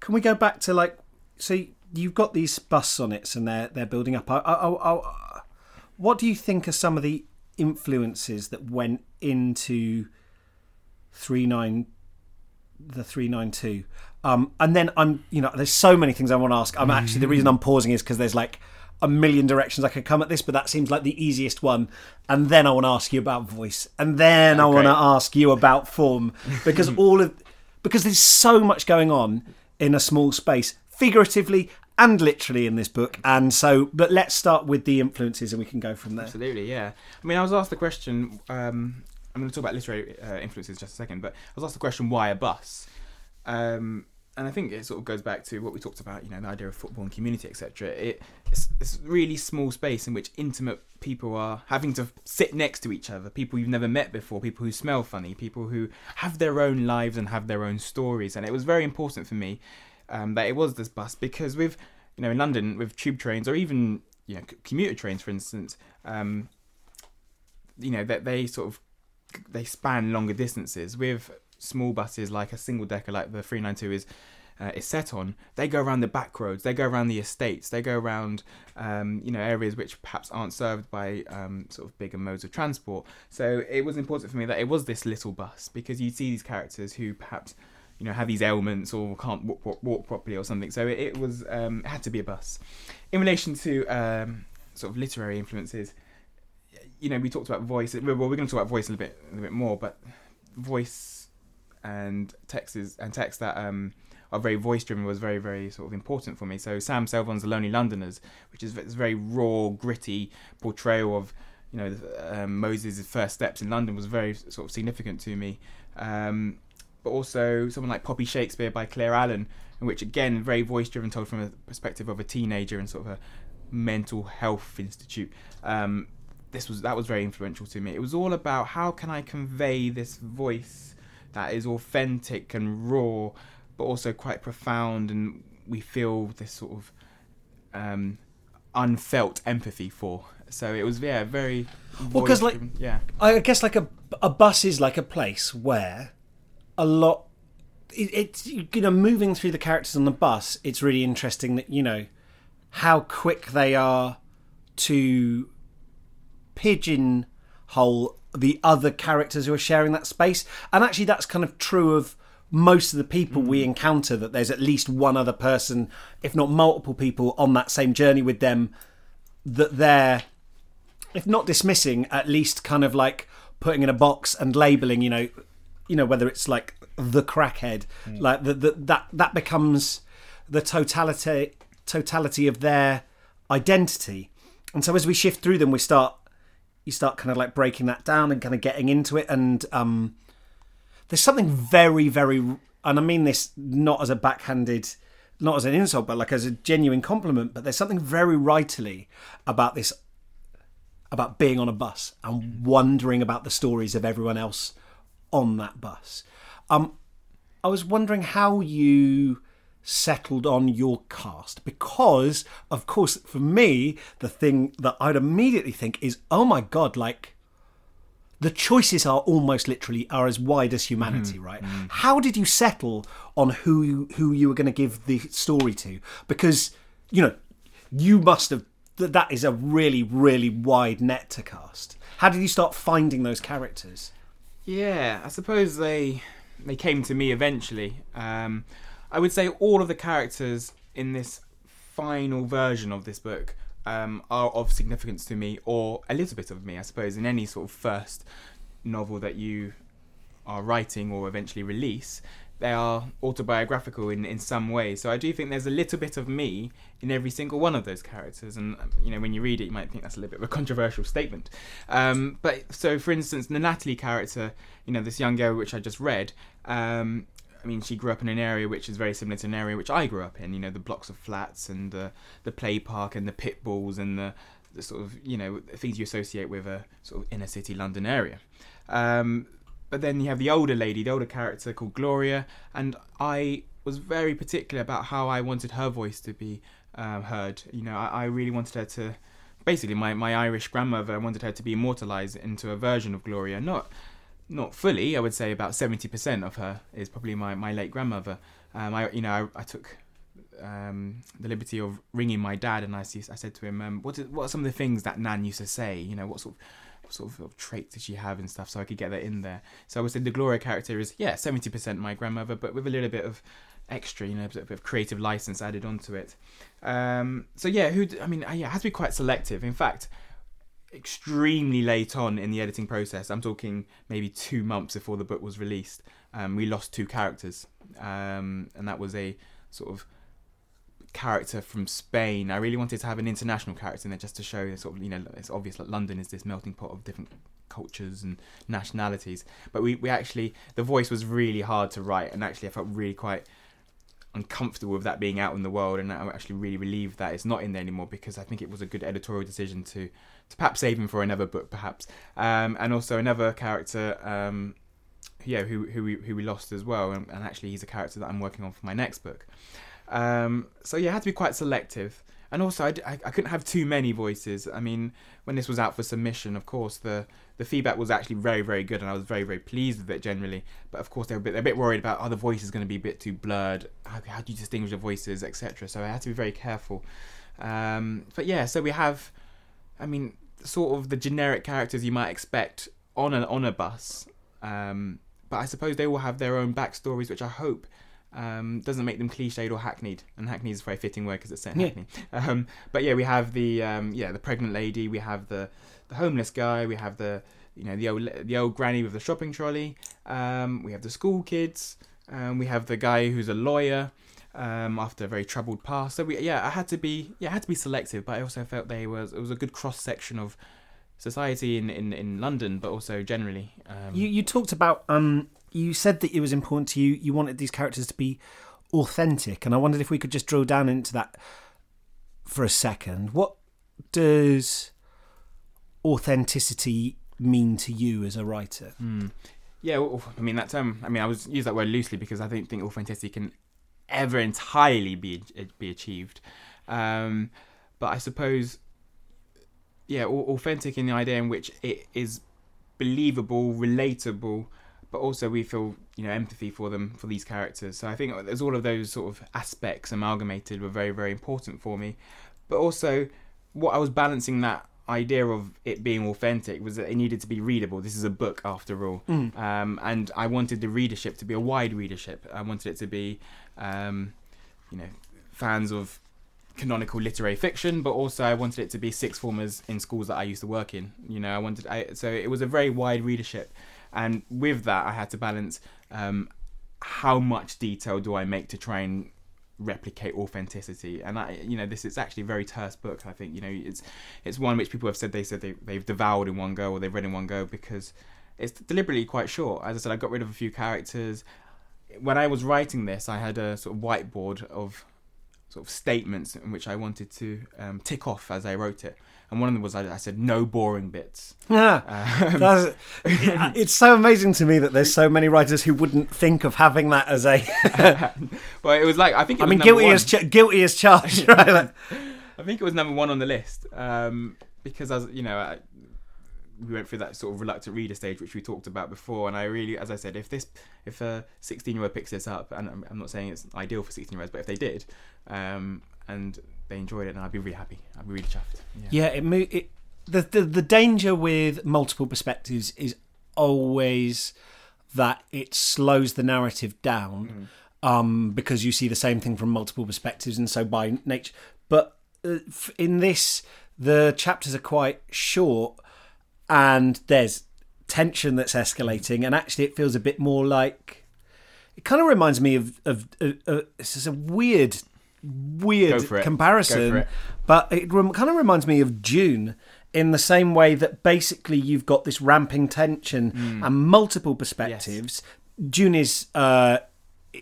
can we go back to like so you've got these bus sonnets and they're they're building up. I, I, I, what do you think are some of the influences that went into three nine the three nine two? Um, and then I'm you know there's so many things I want to ask. I'm actually the reason I'm pausing is because there's like a million directions I could come at this, but that seems like the easiest one. And then I want to ask you about voice, and then okay. I want to ask you about form because all of because there's so much going on in a small space, figuratively and literally in this book. And so, but let's start with the influences, and we can go from there. Absolutely, yeah. I mean, I was asked the question. Um, I'm going to talk about literary uh, influences just a second, but I was asked the question, why a bus? Um, and I think it sort of goes back to what we talked about, you know, the idea of football and community, etc. It, it's, it's really small space in which intimate people are having to sit next to each other, people you've never met before, people who smell funny, people who have their own lives and have their own stories. And it was very important for me um, that it was this bus because with, you know, in London with tube trains or even you know commuter trains, for instance, um, you know that they, they sort of they span longer distances with small buses like a single decker like the 392 is uh, is set on, they go around the back roads, they go around the estates, they go around um, you know areas which perhaps aren't served by um, sort of bigger modes of transport. So it was important for me that it was this little bus because you see these characters who perhaps you know have these ailments or can't walk, walk, walk properly or something. So it, it was um, it had to be a bus. In relation to um, sort of literary influences, you know we talked about voice. Well, we're going to talk about voice a little bit a little bit more, but voice and texts and texts that um, are very voice driven was very very sort of important for me. So Sam Selvon's The Lonely Londoners, which is this very raw, gritty portrayal of you know um, Moses' first steps in London was very sort of significant to me. Um, but also someone like Poppy Shakespeare by Clare Allan, which again very voice driven, told from a perspective of a teenager and sort of a mental health institute. Um, this was that was very influential to me. It was all about how can I convey this voice that is authentic and raw, but also quite profound, and we feel this sort of um, unfelt empathy for. So it was yeah very well because like yeah I guess like a a bus is like a place where a lot it, it's you know moving through the characters on the bus. It's really interesting that you know how quick they are to pigeonhole the other characters who are sharing that space. And actually, that's kind of true of most of the people we encounter that there's at least one other person, if not multiple people, on that same journey with them that they're, if not dismissing, at least kind of like putting in a box and labeling, you know, you know, whether it's like the crackhead, mm. like the, the, that that becomes the totality totality of their identity. And so as we shift through them, we start you start kind of like breaking that down and kind of getting into it. And um, there's something very, very, and I mean this not as a backhanded, not as an insult, but like as a genuine compliment. But there's something very rightly about this, about being on a bus and wondering about the stories of everyone else on that bus. Um, I was wondering how you settled on your cast. Because of course for me the thing that i'd immediately think is oh my god like the choices are almost literally are as wide as humanity mm, right? mm. how did you settle on who you, who you were going to give the story to? Because you know you must have that is a really really wide net to cast. How did you start finding those characters? Yeah i suppose they they came to me eventually. Um, I would say all of the characters in this final version of this book um, are of significance to me, or a little bit of me, I suppose, in any sort of first novel that you are writing or eventually release, they are autobiographical in, in some way. So I do think there's a little bit of me in every single one of those characters. And, you know, when you read it, you might think that's a little bit of a controversial statement. Um, but so, for instance, the Natalie character, you know, this young girl which I just read, um, mean, she grew up in an area which is very similar to an area which I grew up in. You know, the blocks of flats and uh, the play park and the pit bulls and the, the sort of you know things you associate with a sort of inner city London area. Um, but then you have the older lady, the older character called Gloria, and I was very particular about how I wanted her voice to be um, heard. You know, I, I, really wanted her to, basically, my, my Irish grandmother, wanted her to be immortalized into a version of Gloria. Not not fully, I would say about 70% of her is probably my, my late grandmother. Um, I, you know, I, I took um, the liberty of ringing my dad, and I, I said to him, um, what, is, what are some of the things that Nan used to say? You know, what sort of sort of traits did she have and stuff, so I could get that in there. So I would say the Gloria character is yeah, seventy percent my grandmother, but with a little bit of extra, you know, a bit of creative license added onto it. Um, so yeah, who? I mean, yeah, it has to be quite selective. In fact, extremely late on in the editing process. I'm talking maybe two months before the book was released. Um, we lost two characters, um, and that was a sort of character from Spain. I really wanted to have an international character in there just to show sort of you know it's obvious that London is this melting pot of different cultures and nationalities. But we, we actually the voice was really hard to write, and actually I felt really quite uncomfortable with that being out in the world, and I'm actually really relieved that it's not in there anymore because I think it was a good editorial decision to to perhaps save him for another book, perhaps, um, and also another character. Um, yeah, who who we, who we lost as well, and, and actually he's a character that I'm working on for my next book. Um, so yeah, I had to be quite selective. And also, I, I, I, couldn't have too many voices. I mean, when this was out for submission, of course, the, the feedback was actually very, very good, and I was very, very pleased with it generally. But of course, they were a bit, they're a bit worried about, oh, the voice is going to be a bit too blurred. How, how do you distinguish the voices, etc. So I had to be very careful. Um, but yeah, so we have, I mean, sort of the generic characters you might expect on an on a bus. Um, but I suppose they will have their own backstories, which I hope um, doesn't make them cliched or hackneyed, and hackneyed is a very fitting word because it's set in Hackney. Um, but yeah, we have the um, yeah the pregnant lady, we have the the homeless guy, we have the you know the old the old granny with the shopping trolley, um, we have the school kids, um, we have the guy who's a lawyer um, after a very troubled past. So we, yeah, I had to be yeah I had to be selective, but I also felt they was it was a good cross section of society in, in, in London, but also generally. Um, you you talked about um you said that it was important to you. You wanted these characters to be authentic, and I wondered if we could just drill down into that for a second. What does authenticity mean to you as a writer? Mm. Yeah, well, I mean that term. I mean, I was use that word loosely because I don't think authenticity can ever entirely be be achieved. Um, but I suppose, yeah, authentic in the idea in which it is believable, relatable, but also we feel you know empathy for them for these characters. So I think there's all of those sort of aspects amalgamated were very very important for me. But also what I was balancing that idea of it being authentic was that it needed to be readable. This is a book after all, mm. um, and I wanted the readership to be a wide readership. I wanted it to be, um, you know, fans of canonical literary fiction, but also I wanted it to be sixth formers in schools that I used to work in. You know, I wanted I, so it was a very wide readership and with that I had to balance um, how much detail do I make to try and replicate authenticity? And I you know this is actually a very terse book I think you know it's it's one which people have said they said they, they've devoured in one go or they've read in one go because it's deliberately quite short. As I said I got rid of a few characters. When I was writing this I had a sort of whiteboard of sort of statements in which I wanted to um, tick off as I wrote it and one of them was I, I said no boring bits. Yeah, um, it's so amazing to me that there's so many writers who wouldn't think of having that as a. well, it was like I think. I mean, guilty one. as ch- guilty as charged, right? Like, I think it was number one on the list um, because as you know. I, we went through that sort of reluctant reader stage, which we talked about before. And I really, as I said, if this, if a 16 year old picks this up, and I'm, I'm, not saying it's ideal for 16 year olds, but if they did, um, and they enjoyed it, and I'd be really happy. I'd be really chuffed. Yeah, yeah it, mo- it the, the the danger with multiple perspectives is always that it slows the narrative down mm. um, because you see the same thing from multiple perspectives, and so by nature. But uh, in this, the chapters are quite short, and there's tension that's escalating, and actually it feels a bit more like. It kind of reminds me of of, of, of this is a weird, Go weird it. comparison, Go for it. but it rem- kind of reminds me of Dune in the same way that basically you've got this ramping tension Hmm. and multiple perspectives. Dune is. Uh,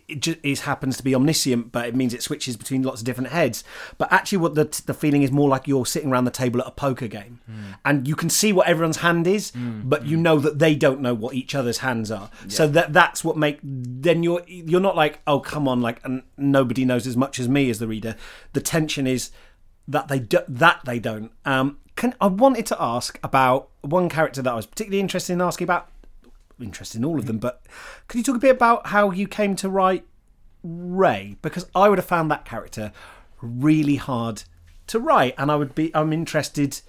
it just is happens to be omniscient, but it means it switches between lots of different heads. But actually, what the the feeling is more like you're sitting around the table at a poker game, hmm. and you can see what everyone's hand is, hmm. but you hmm. know that they don't know what each other's hands are. So that that's what make then you're you're not like oh come on like and nobody knows as much as me as the reader. The tension is that they do, that they don't. Um, can I wanted to ask about one character that I was particularly interested in asking about interested in all of them, but could you talk a bit about how you came to write Ray? Because I would have found that character really hard to write, and I would be I'm interested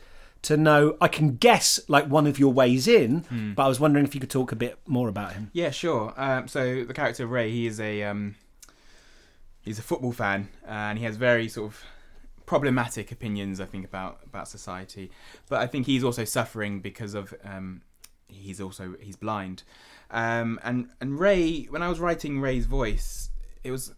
to know. I can guess like one of your ways in, but I was wondering if you could talk a bit more about him. Yeah, sure. Um, so the character of Ray, he is a um, he's a football fan, and he has very sort of problematic opinions, I think, about about society. But I think he's also suffering because of um, he's also he's blind. Um, and and Ray, when I was writing Ray's voice, it was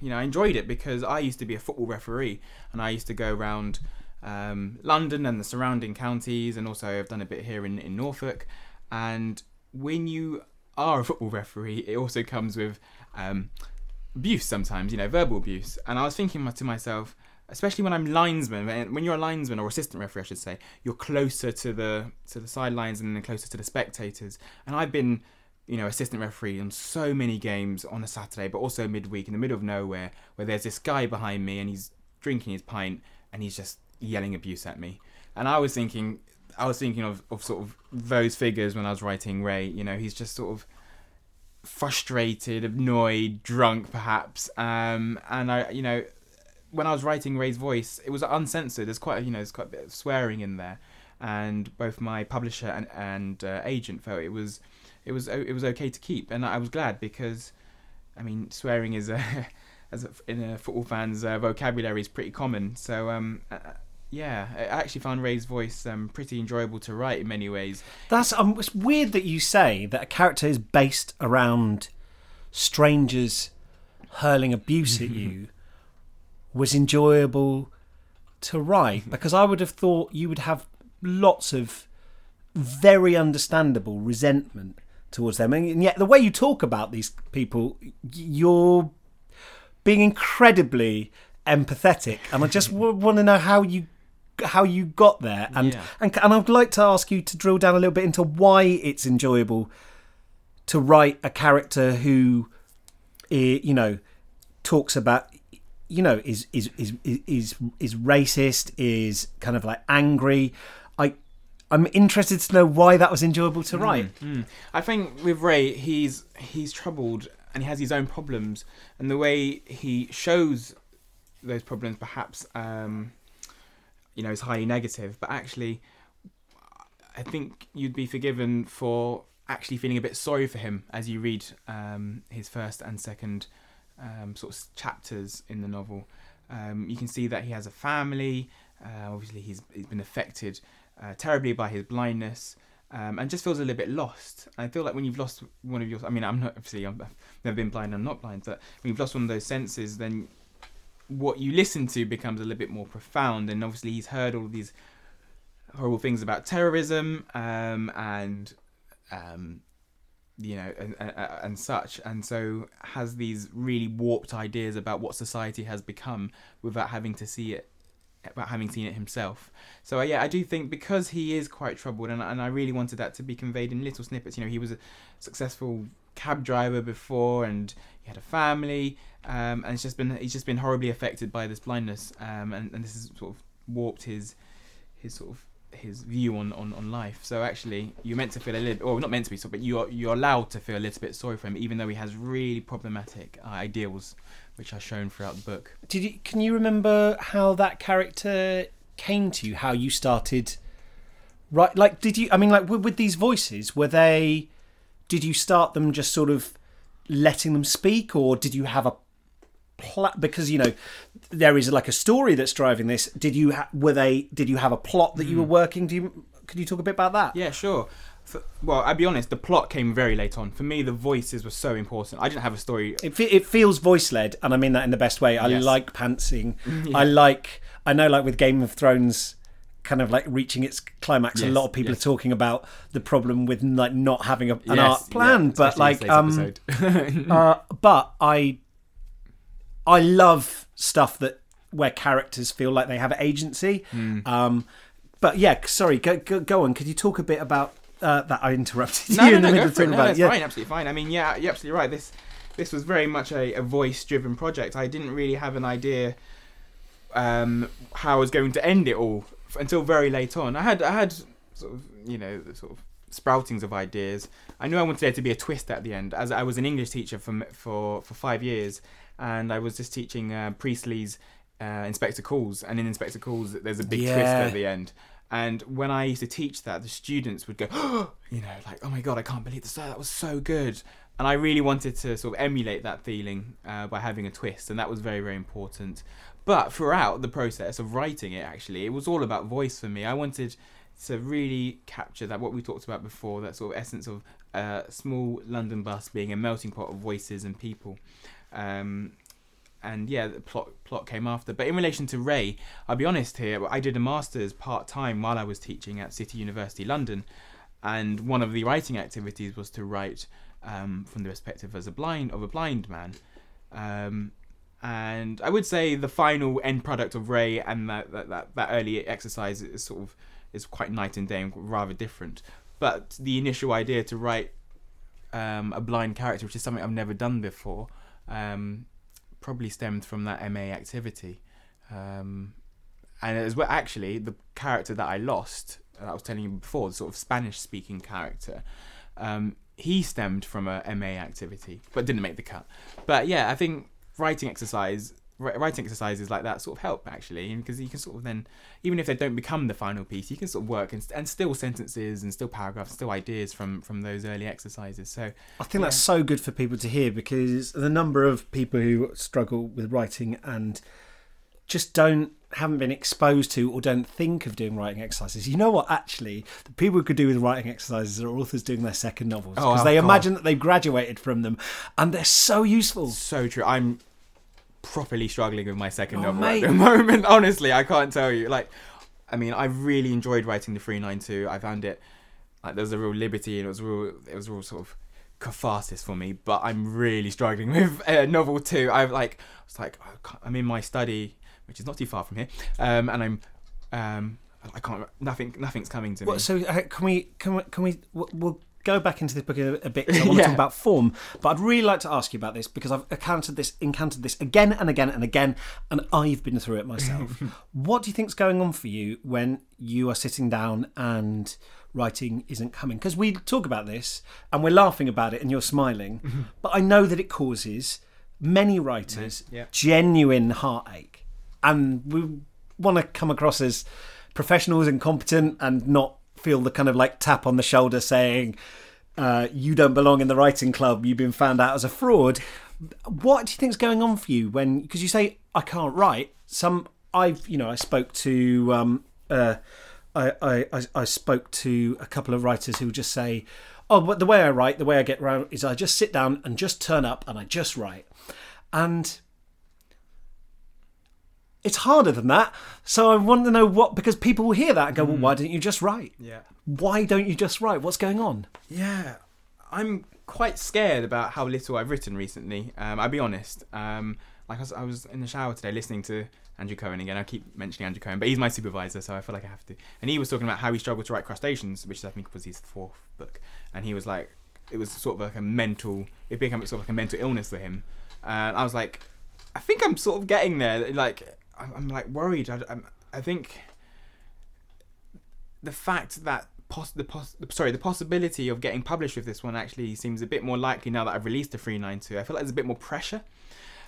you know I enjoyed it because I used to be a football referee, and I used to go around um, London and the surrounding counties, and also I've done a bit here in in Norfolk. And when you are a football referee, it also comes with um, abuse sometimes, you know, verbal abuse. And I was thinking to myself, especially when I'm linesman, when you're a linesman or assistant referee, I should say, you're closer to the to the sidelines and then closer to the spectators. And I've been, you know, assistant referee on so many games on a Saturday, but also midweek in the middle of nowhere, where there's this guy behind me and he's drinking his pint and he's just yelling abuse at me. And I was thinking, I was thinking of, of sort of those figures when I was writing Ray. You know, he's just sort of frustrated, annoyed, drunk, perhaps. Um, and I, you know, when I was writing Ray's voice, it was uncensored. There's quite, a, you know, there's quite a bit of swearing in there, and both my publisher and and uh, agent felt it was, it was, it was okay to keep, and I was glad because, I mean, swearing is a, as a, in a football fan's uh, vocabulary is pretty common. So um, uh, yeah, I actually found Ray's voice um, pretty enjoyable to write in many ways. That's um, it's weird that you say that a character is based around strangers hurling abuse at you was enjoyable to write mm-hmm. because I would have thought you would have lots of very understandable resentment towards them. And yet the way you talk about these people you're being incredibly empathetic. And I just w- want to know how you how you got there. And, Yeah. and and I'd like to ask you to drill down a little bit into why it's enjoyable to write a character who you know talks about you know is is is is is racist is kind of like angry i i'm interested to know why that was enjoyable to write Mm. I think with Ray, he's he's troubled and he has his own problems, and the way he shows those problems, perhaps, um, you know, is highly negative. But actually, I think you'd be forgiven for actually feeling a bit sorry for him as you read um, his first and second um, sort of chapters in the novel. Um, you can see that he has a family. Uh, obviously, he's he's been affected uh, terribly by his blindness um, and just feels a little bit lost. I feel like when you've lost one of your, I mean, I'm not obviously I'm, I've never been blind, I'm not blind, but when you've lost one of those senses, then what you listen to becomes a little bit more profound. And obviously, he's heard all these horrible things about terrorism um, and um, you know and, and, and such, and so has these really warped ideas about what society has become without having to see it about having seen it himself. So uh, yeah, I do think because he is quite troubled, and and I really wanted that to be conveyed in little snippets. You know, he was a successful cab driver before, and he had a family, um, and it's just been he's just been horribly affected by this blindness, um, and and this has sort of warped his his sort of his view on, on, on life. So actually, you're meant to feel a little, or not meant to be sorry, but you're you're allowed to feel a little bit sorry for him, even though he has really problematic uh, ideals, which are shown throughout the book. did you can you remember how that character came to you how you started right like did you i mean like with, with these voices were they did you start them just sort of letting them speak or did you have a plot because you know there is like a story that's driving this did you ha- were they did you have a plot that you were working do you could you talk a bit about that Yeah, sure. For, well, I'll be honest. The plot came very late on. For me, the voices were so important. I didn't have a story. It, fe- it feels voice led, and I mean that in the best way. I Yes. like pantsing. Yeah. I like. I know, like with Game of Thrones, kind of like reaching its climax. a Yes, lot of people yes. are talking about the problem with like not having a, an Yes, art plan, yeah, but especially like this um, episode. uh, but I, I love stuff that where characters feel like they have agency. Hmm. Um, but yeah, sorry, go, go go on. Could you talk a bit about uh, that? I interrupted no, you no, in the no, middle of it. talking No, about that's it. Yeah. fine, absolutely fine. I mean, yeah, you're absolutely right. This this was very much a, a voice-driven project. I didn't really have an idea um, how I was going to end it all until very late on. I had I had sort of you know the sort of sproutings of ideas. I knew I wanted there to be a twist at the end, as I was an English teacher for for for five years, and I was just teaching uh, Priestley's uh, Inspector Calls, and in Inspector Calls, there's a big twist at the end. And when I used to teach that, the students would go, you know, like, oh my god, I can't believe this. That was so good. And I really wanted to sort of emulate that feeling uh, by having a twist, and that was very, very important. But throughout the process of writing it, actually, it was all about voice for me. I wanted to really capture that what we talked about before, that sort of essence of a small London bus being a melting pot of voices and people. Um, and yeah, the plot plot came after. But in relation to Ray, I'll be honest here. I did a master's part time while I was teaching at City University London, and one of the writing activities was to write um, from the perspective as a blind of a blind man. Um, and I would say the final end product of Ray and that that, that, that early exercise is sort of is quite night and day and rather different. But the initial idea to write um, a blind character, which is something I've never done before, um, probably stemmed from that MA activity. Um, and as well, actually, the character that I lost, that I was telling you before, the sort of Spanish speaking character, um, he stemmed from a MA activity, but didn't make the cut. But yeah, I think writing exercise. Wri- Writing exercises like that sort of help actually, because you can sort of then, even if they don't become the final piece, you can sort of work and, and still sentences and still paragraphs, still ideas from from those early exercises. So I think that's so good for people to hear because the number of people who struggle with writing and just don't haven't been exposed to or don't think of doing writing exercises. You know what? Actually, the people who could do with writing exercises are authors doing their second novels Oh, because oh, they God. imagine that they've graduated from them, and they're so useful. So true. I'm properly struggling with my second Oh, novel mate. at the moment. Honestly, I can't tell you. Like, I mean, I really enjoyed writing the three nine two. I found it like there was a real liberty and it was real. It was real sort of catharsis for me. But I'm really struggling with uh, novel two. I've like, I was like, I I'm in my study, which is not too far from here, um, and I'm, um, I can't. Nothing. Nothing's coming to me. Well, so uh, can we can we can we we'll- we'll go back into this book a, a bit 'cause I want to talk about form, but I'd really like to ask you about this because I've encountered this encountered this again and again and again, and I've been through it myself. what do you think's going on for you when you are sitting down and writing isn't coming? Because we talk about this and we're laughing about it and you're smiling, mm-hmm. but I know that it causes many writers Yeah. genuine heartache, and we want to come across as professionals and competent and not feel the kind of like tap on the shoulder saying uh, you don't belong in the writing club. You've been found out as a fraud. What do you think's going on for you when because you say i can't write. Some i've you know i spoke to um uh I, I, I- I spoke to a couple of writers who just say, "Oh, but the way I write, the way I get around is I just sit down and just turn up and I just write." And it's harder than that. So I want to know what because people will hear that and go, "Well, why don't you just write? yeah. Why don't you just write? What's going on?" Yeah, I'm quite scared about how little I've written recently. Um, I'll be honest. Um, like I was, I was in the shower today listening to Andrew Cowan again. I keep mentioning Andrew Cowan, but he's my supervisor, so I feel like I have to. And he was talking about how he struggled to write Crustaceans, which I think was his fourth book. And he was like, it was sort of like a mental. It became sort of like a mental illness for him. And I was like, I think I'm sort of getting there. Like, I'm, like worried. I, I'm, I think the fact that poss- the poss- sorry the possibility of getting published with this one actually seems a bit more likely now that I've released the 392. I feel like there's a bit more pressure.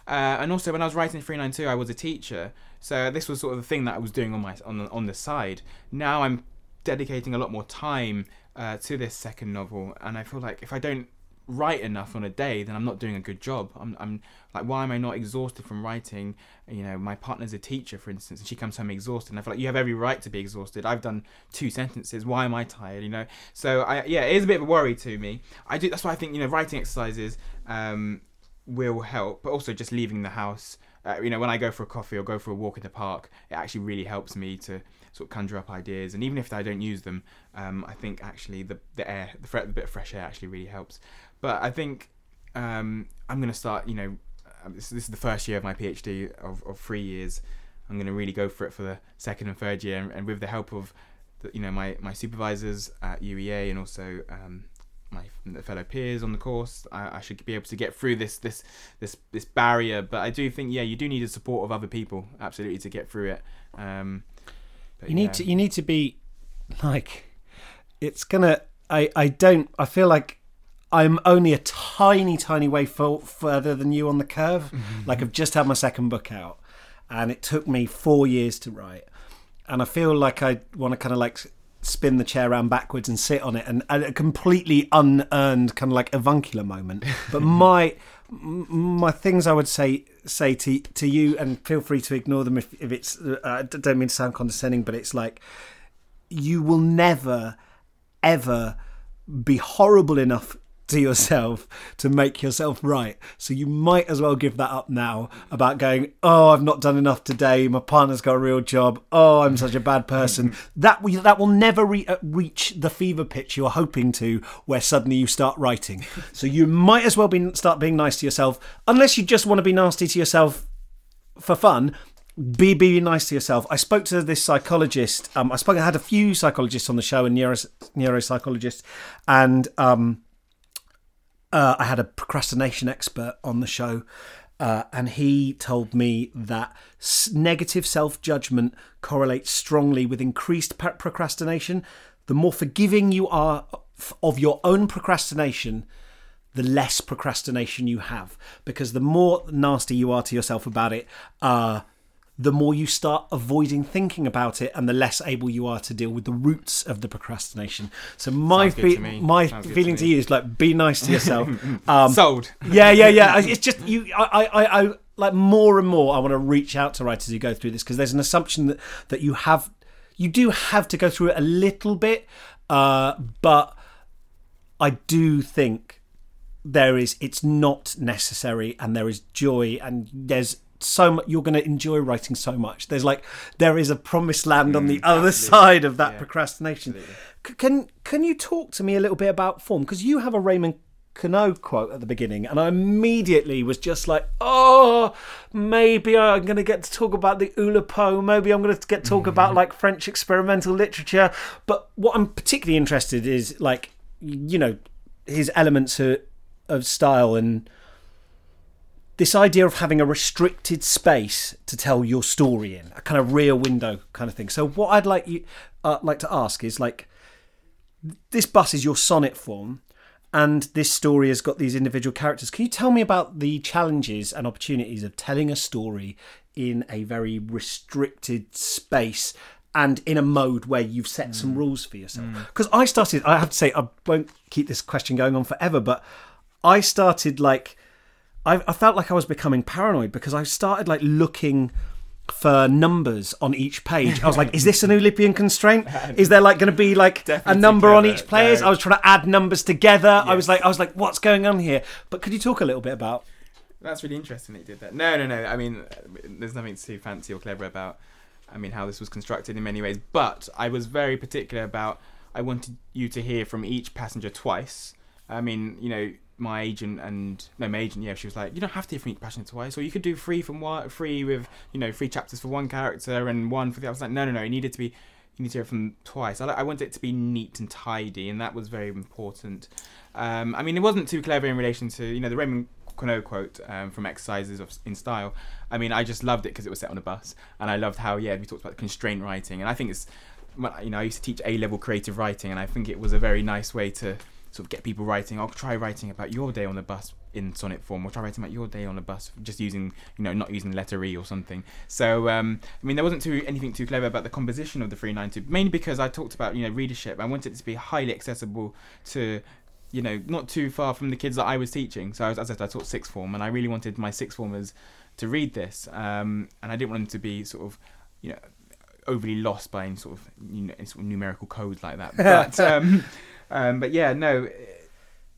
Uh, and also when I was writing 392 I was a teacher. So this was sort of the thing that I was doing on my on the, on the side. Now I'm dedicating a lot more time uh, to this second novel and I feel like if I don't write enough on a day, then I'm not doing a good job. I'm, I'm like, why am I not exhausted from writing? You know, my partner's a teacher, for instance, and she comes home exhausted. And I feel like you have every right to be exhausted. I've done two sentences. Why am I tired? You know, so I yeah, it is a bit of a worry to me. I do. That's why I think you know writing exercises um, will help, but also just leaving the house. Uh, you know, when I go for a coffee or go for a walk in the park, it actually really helps me to sort of conjure up ideas. And even if I don't use them, um, I think actually the the air, the, the bit of fresh air actually really helps. But I think um, I'm going to start. You know, this, this, is the first year of my PhD of, of three years. I'm going to really go for it for the second and third year, and, and with the help of, the, you know, my, my supervisors at UEA and also um, my fellow peers on the course, I, I, should be able to get through this this this this barrier. But I do think, yeah, you do need the support of other people, absolutely, to get through it. Um, you need yeah. to you need to be like, it's gonna. I I don't. I feel like I'm only a tiny, tiny way further than you on the curve. Mm-hmm. Like I've just had my second book out, and it took me four years to write. And I feel like I want to kind of like spin the chair around backwards and sit on it, and, and a completely unearned kind of like avuncular moment. But my my things I would say say to to you, and feel free to ignore them if if it's. Uh, I don't mean to sound condescending, but it's like you will never ever be horrible enough to yourself to make yourself right. So you might as well give that up now about going, oh, I've not done enough today. My partner's got a real job. Oh, I'm such a bad person. that will, that will never re- uh, reach the fever pitch you're hoping to, where suddenly you start writing. So you might as well be start being nice to yourself, unless you just want to be nasty to yourself for fun be be nice to yourself. I spoke to this psychologist. Um, I spoke. I had a few psychologists on the show and neuro neuropsychologists, and um, uh, I had a procrastination expert on the show, uh, and he told me that negative self judgment correlates strongly with increased procrastination. The more forgiving you are of your own procrastination, the less procrastination you have. Because the more nasty you are to yourself about it, uh, the more you start avoiding thinking about it and the less able you are to deal with the roots of the procrastination. So my fe- my Sounds feeling to, to, you is like be nice to yourself. Um, Sold. Yeah, yeah, yeah. It's just you I I I like more and more I want to reach out to writers who go through this because there's an assumption that that you have you do have to go through it a little bit uh, but I do think there is it's not necessary and there is joy and there's so much you're going to enjoy writing so much there's like there is a promised land mm, on the other side of that yeah, procrastination C- can can you talk to me a little bit about form because you have a raymond Queneau quote at the beginning, and I immediately was just like, "Oh, maybe I'm going to get to talk about the Oulipo. Maybe I'm going to get to talk about mm. like French experimental literature." But what I'm particularly interested is like, you know, his elements of, of style and this idea of having a restricted space to tell your story in, a kind of rear window kind of thing. So what I'd like you uh, like to ask is like this bus is your sonnet form and this story has got these individual characters. Can you tell me about the challenges and opportunities of telling a story in a very restricted space and in a mode where you've set mm. some rules for yourself? Because mm. I started, I have to say, I won't keep this question going on forever, but I started like I, I felt like I was becoming paranoid because I started like looking for numbers on each page. I was like, is this an Oulipian constraint? Is there like going to be like Definitely a number on each players? I was trying to add numbers together. Yes. I was like, I was like, what's going on here? But could you talk a little bit about? That's really interesting that you did that. No, no, no. I mean, there's nothing too fancy or clever about. I mean, how this was constructed in many ways, but I was very particular about. I wanted you to hear from each passenger twice. I mean, you know, my agent and no my agent yeah she was like you don't have to from passionate twice or you could do three from one three with you know three chapters for one character and one for the other. I was like no no no it needed to be you need to hear from twice. I, I wanted it to be neat and tidy and that was very important. Um, I mean it wasn't too clever in relation to you know the Raymond Queneau quote um, from Exercises of, in Style. I mean I just loved it because it was set on a bus and I loved how yeah we talked about constraint writing and I think it's you know I used to teach A level creative writing and I think it was a very nice way to sort of get people writing. I'll try writing about your day on the bus in sonnet form, or try writing about your day on the bus, just using you know not using letter E or something. So um, I mean, there wasn't too anything too clever about the composition of the 392, mainly because I talked about you know readership. I wanted it to be highly accessible to you know, not too far from the kids that I was teaching. So I was, as I said, I taught sixth form, and I really wanted my sixth formers to read this, um, and I didn't want them to be sort of, you know, overly lost by any sort of, you know, any sort of numerical codes like that. But um, um, but yeah, no.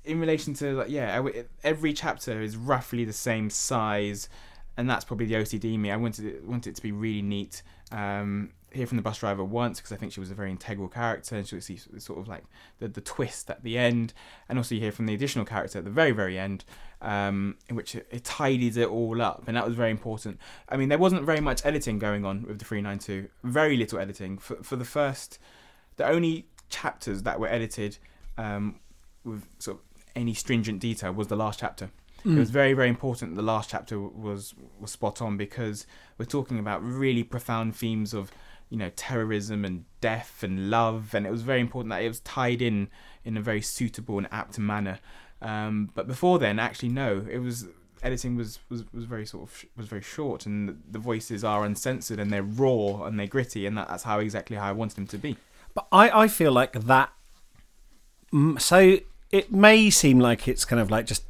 In relation to like, yeah, every chapter is roughly the same size, and that's probably the OCD me. I wanted it, wanted it to be really neat. Um, hear from the bus driver once because I think she was a very integral character, and she see sort of like the the twist at the end, and also you hear from the additional character at the very very end, um, in which it, it tidies it all up, and that was very important. I mean, there wasn't very much editing going on with the three nine two, very little editing for for the first, the only chapters that were edited, um, with sort of any stringent detail was the last chapter. It was very, very important. that The last chapter was was spot on because we're talking about really profound themes of, you know, terrorism and death and love, and it was very important that it was tied in in a very suitable and apt manner. Um, but before then, actually, no, it was editing was, was, was very sort of was very short, and the voices are uncensored and they're raw and they're gritty, and that, that's how exactly how I wanted them to be. But I, I feel like that. mm, So it may seem like it's kind of like just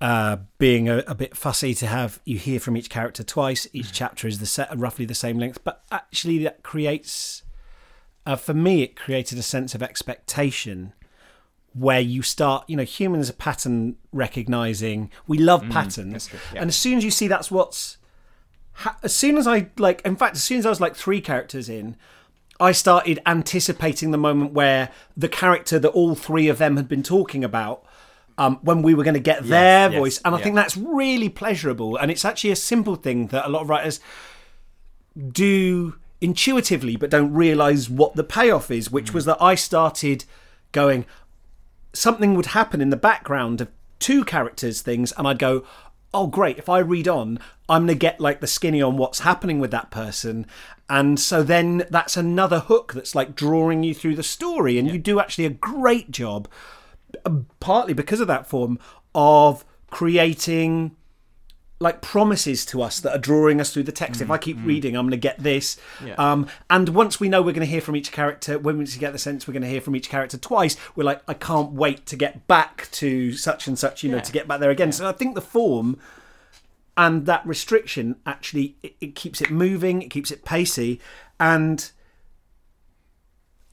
uh, being a, a bit fussy to have you hear from each character twice. Each chapter is the set roughly the same length, but actually that creates, uh, for me, it created a sense of expectation where you start. You know, humans are pattern recognizing. We love patterns, true, yeah. and as soon as you see that's what's ha- as soon as I like, in fact, as soon as I was like three characters in, I started anticipating the moment where the character that all three of them had been talking about, um, when we were going to get their yes, voice, and I yeah. think that's really pleasurable, and it's actually a simple thing that a lot of writers do intuitively, but don't realize what the payoff is. Which was that I started going, something would happen in the background of two characters things and I'd go oh great if I read on I'm going to get like the skinny on what's happening with that person and so then that's another hook that's like drawing you through the story and you do actually a great job uh, partly because of that form of creating like promises to us that are drawing us through the text. if I keep reading, I'm going to get this. Yeah. Um, and once we know we're going to hear from each character, when we get the sense we're going to hear from each character twice, we're like, I can't wait to get back to such and such, you know, to get back there again. So I think the form and that restriction actually it, it keeps it moving, it keeps it pacey, and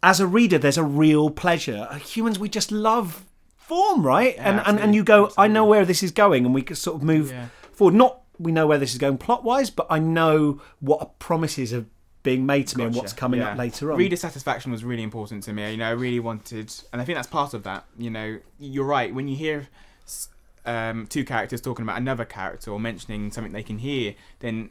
as a reader, there's a real pleasure. Uh, Humans, we just love form, right? and, and and you go, I know where this is going, and we can sort of move Yeah. forward. Not we know where this is going plot wise, but I know what promises are being made to me and what's coming Yeah. up later on. Reader satisfaction was really important to me. You know, I really wanted, and I think that's part of that. You know, you're right. When you hear um, two characters talking about another character or mentioning something they can hear, then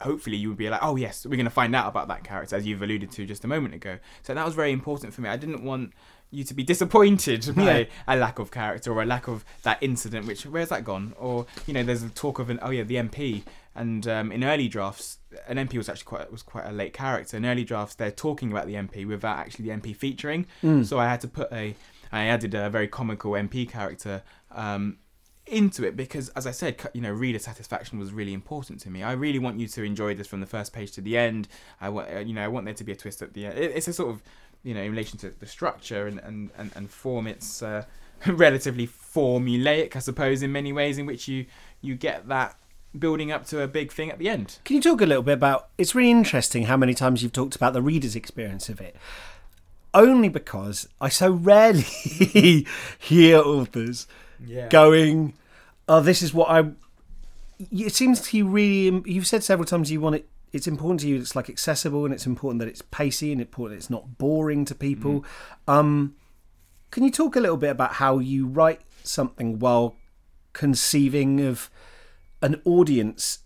hopefully you would be like, oh yes, we're going to find out about that character, as you've alluded to just a moment ago. So that was very important for me. I didn't want you to be disappointed by Yeah. a lack of character or a lack of that incident. Which where's that gone? Or you know, there's a talk of an oh yeah, the MP. And um, in early drafts, an MP was actually quite was quite a late character. In early drafts, they're talking about the MP without actually the MP featuring. So I had to put a, I added a very comical MP character um, into it because, as I said, you know, reader satisfaction was really important to me. I really want you to enjoy this from the first page to the end. I want, uh, you know, I want there to be a twist at the end. It's a sort of, you know, in relation to the structure and and and, and form. It's uh, relatively formulaic, I suppose, in many ways, in which you you get that building up to a big thing at the end. Can you talk a little bit about? It's really interesting how many times you've talked about the reader's experience of it. Only because I so rarely hear authors Yeah. going, "Oh, this is what I." It seems to you really. You've said several times you want it. It's important to you. It's like accessible, and it's important that it's pacey, and important it's not boring to people. Um, can you talk a little bit about how you write something while conceiving of an audience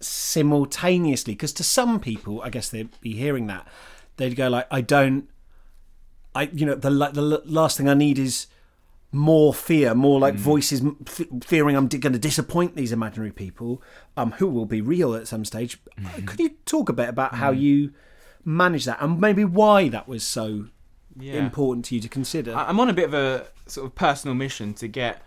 simultaneously? Because to some people, I guess they'd be hearing that they'd go like, "I don't." I, you know, the the last thing I need is more fear, more like mm. voices m- f- fearing I'm going to disappoint these imaginary people, um, who will be real at some stage. Uh, mm-hmm. Could you talk a bit about how mm. you manage that and maybe why that was so Yeah. important to you to consider? I'm on a bit of a sort of personal mission to get,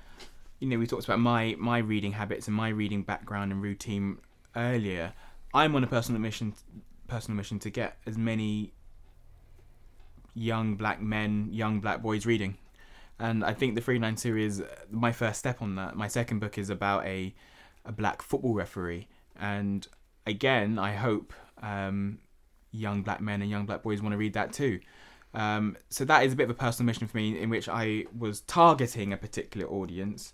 you know, we talked about my my reading habits and my reading background and routine earlier. I'm on a personal mission, personal mission to get as many young black men, young black boys reading. And I think the Three Nine series, my first step on that. My second book is about a a black football referee, and again, I hope um, young black men and young black boys want to read that too. Um, so that is a bit of a personal mission for me, in which I was targeting a particular audience,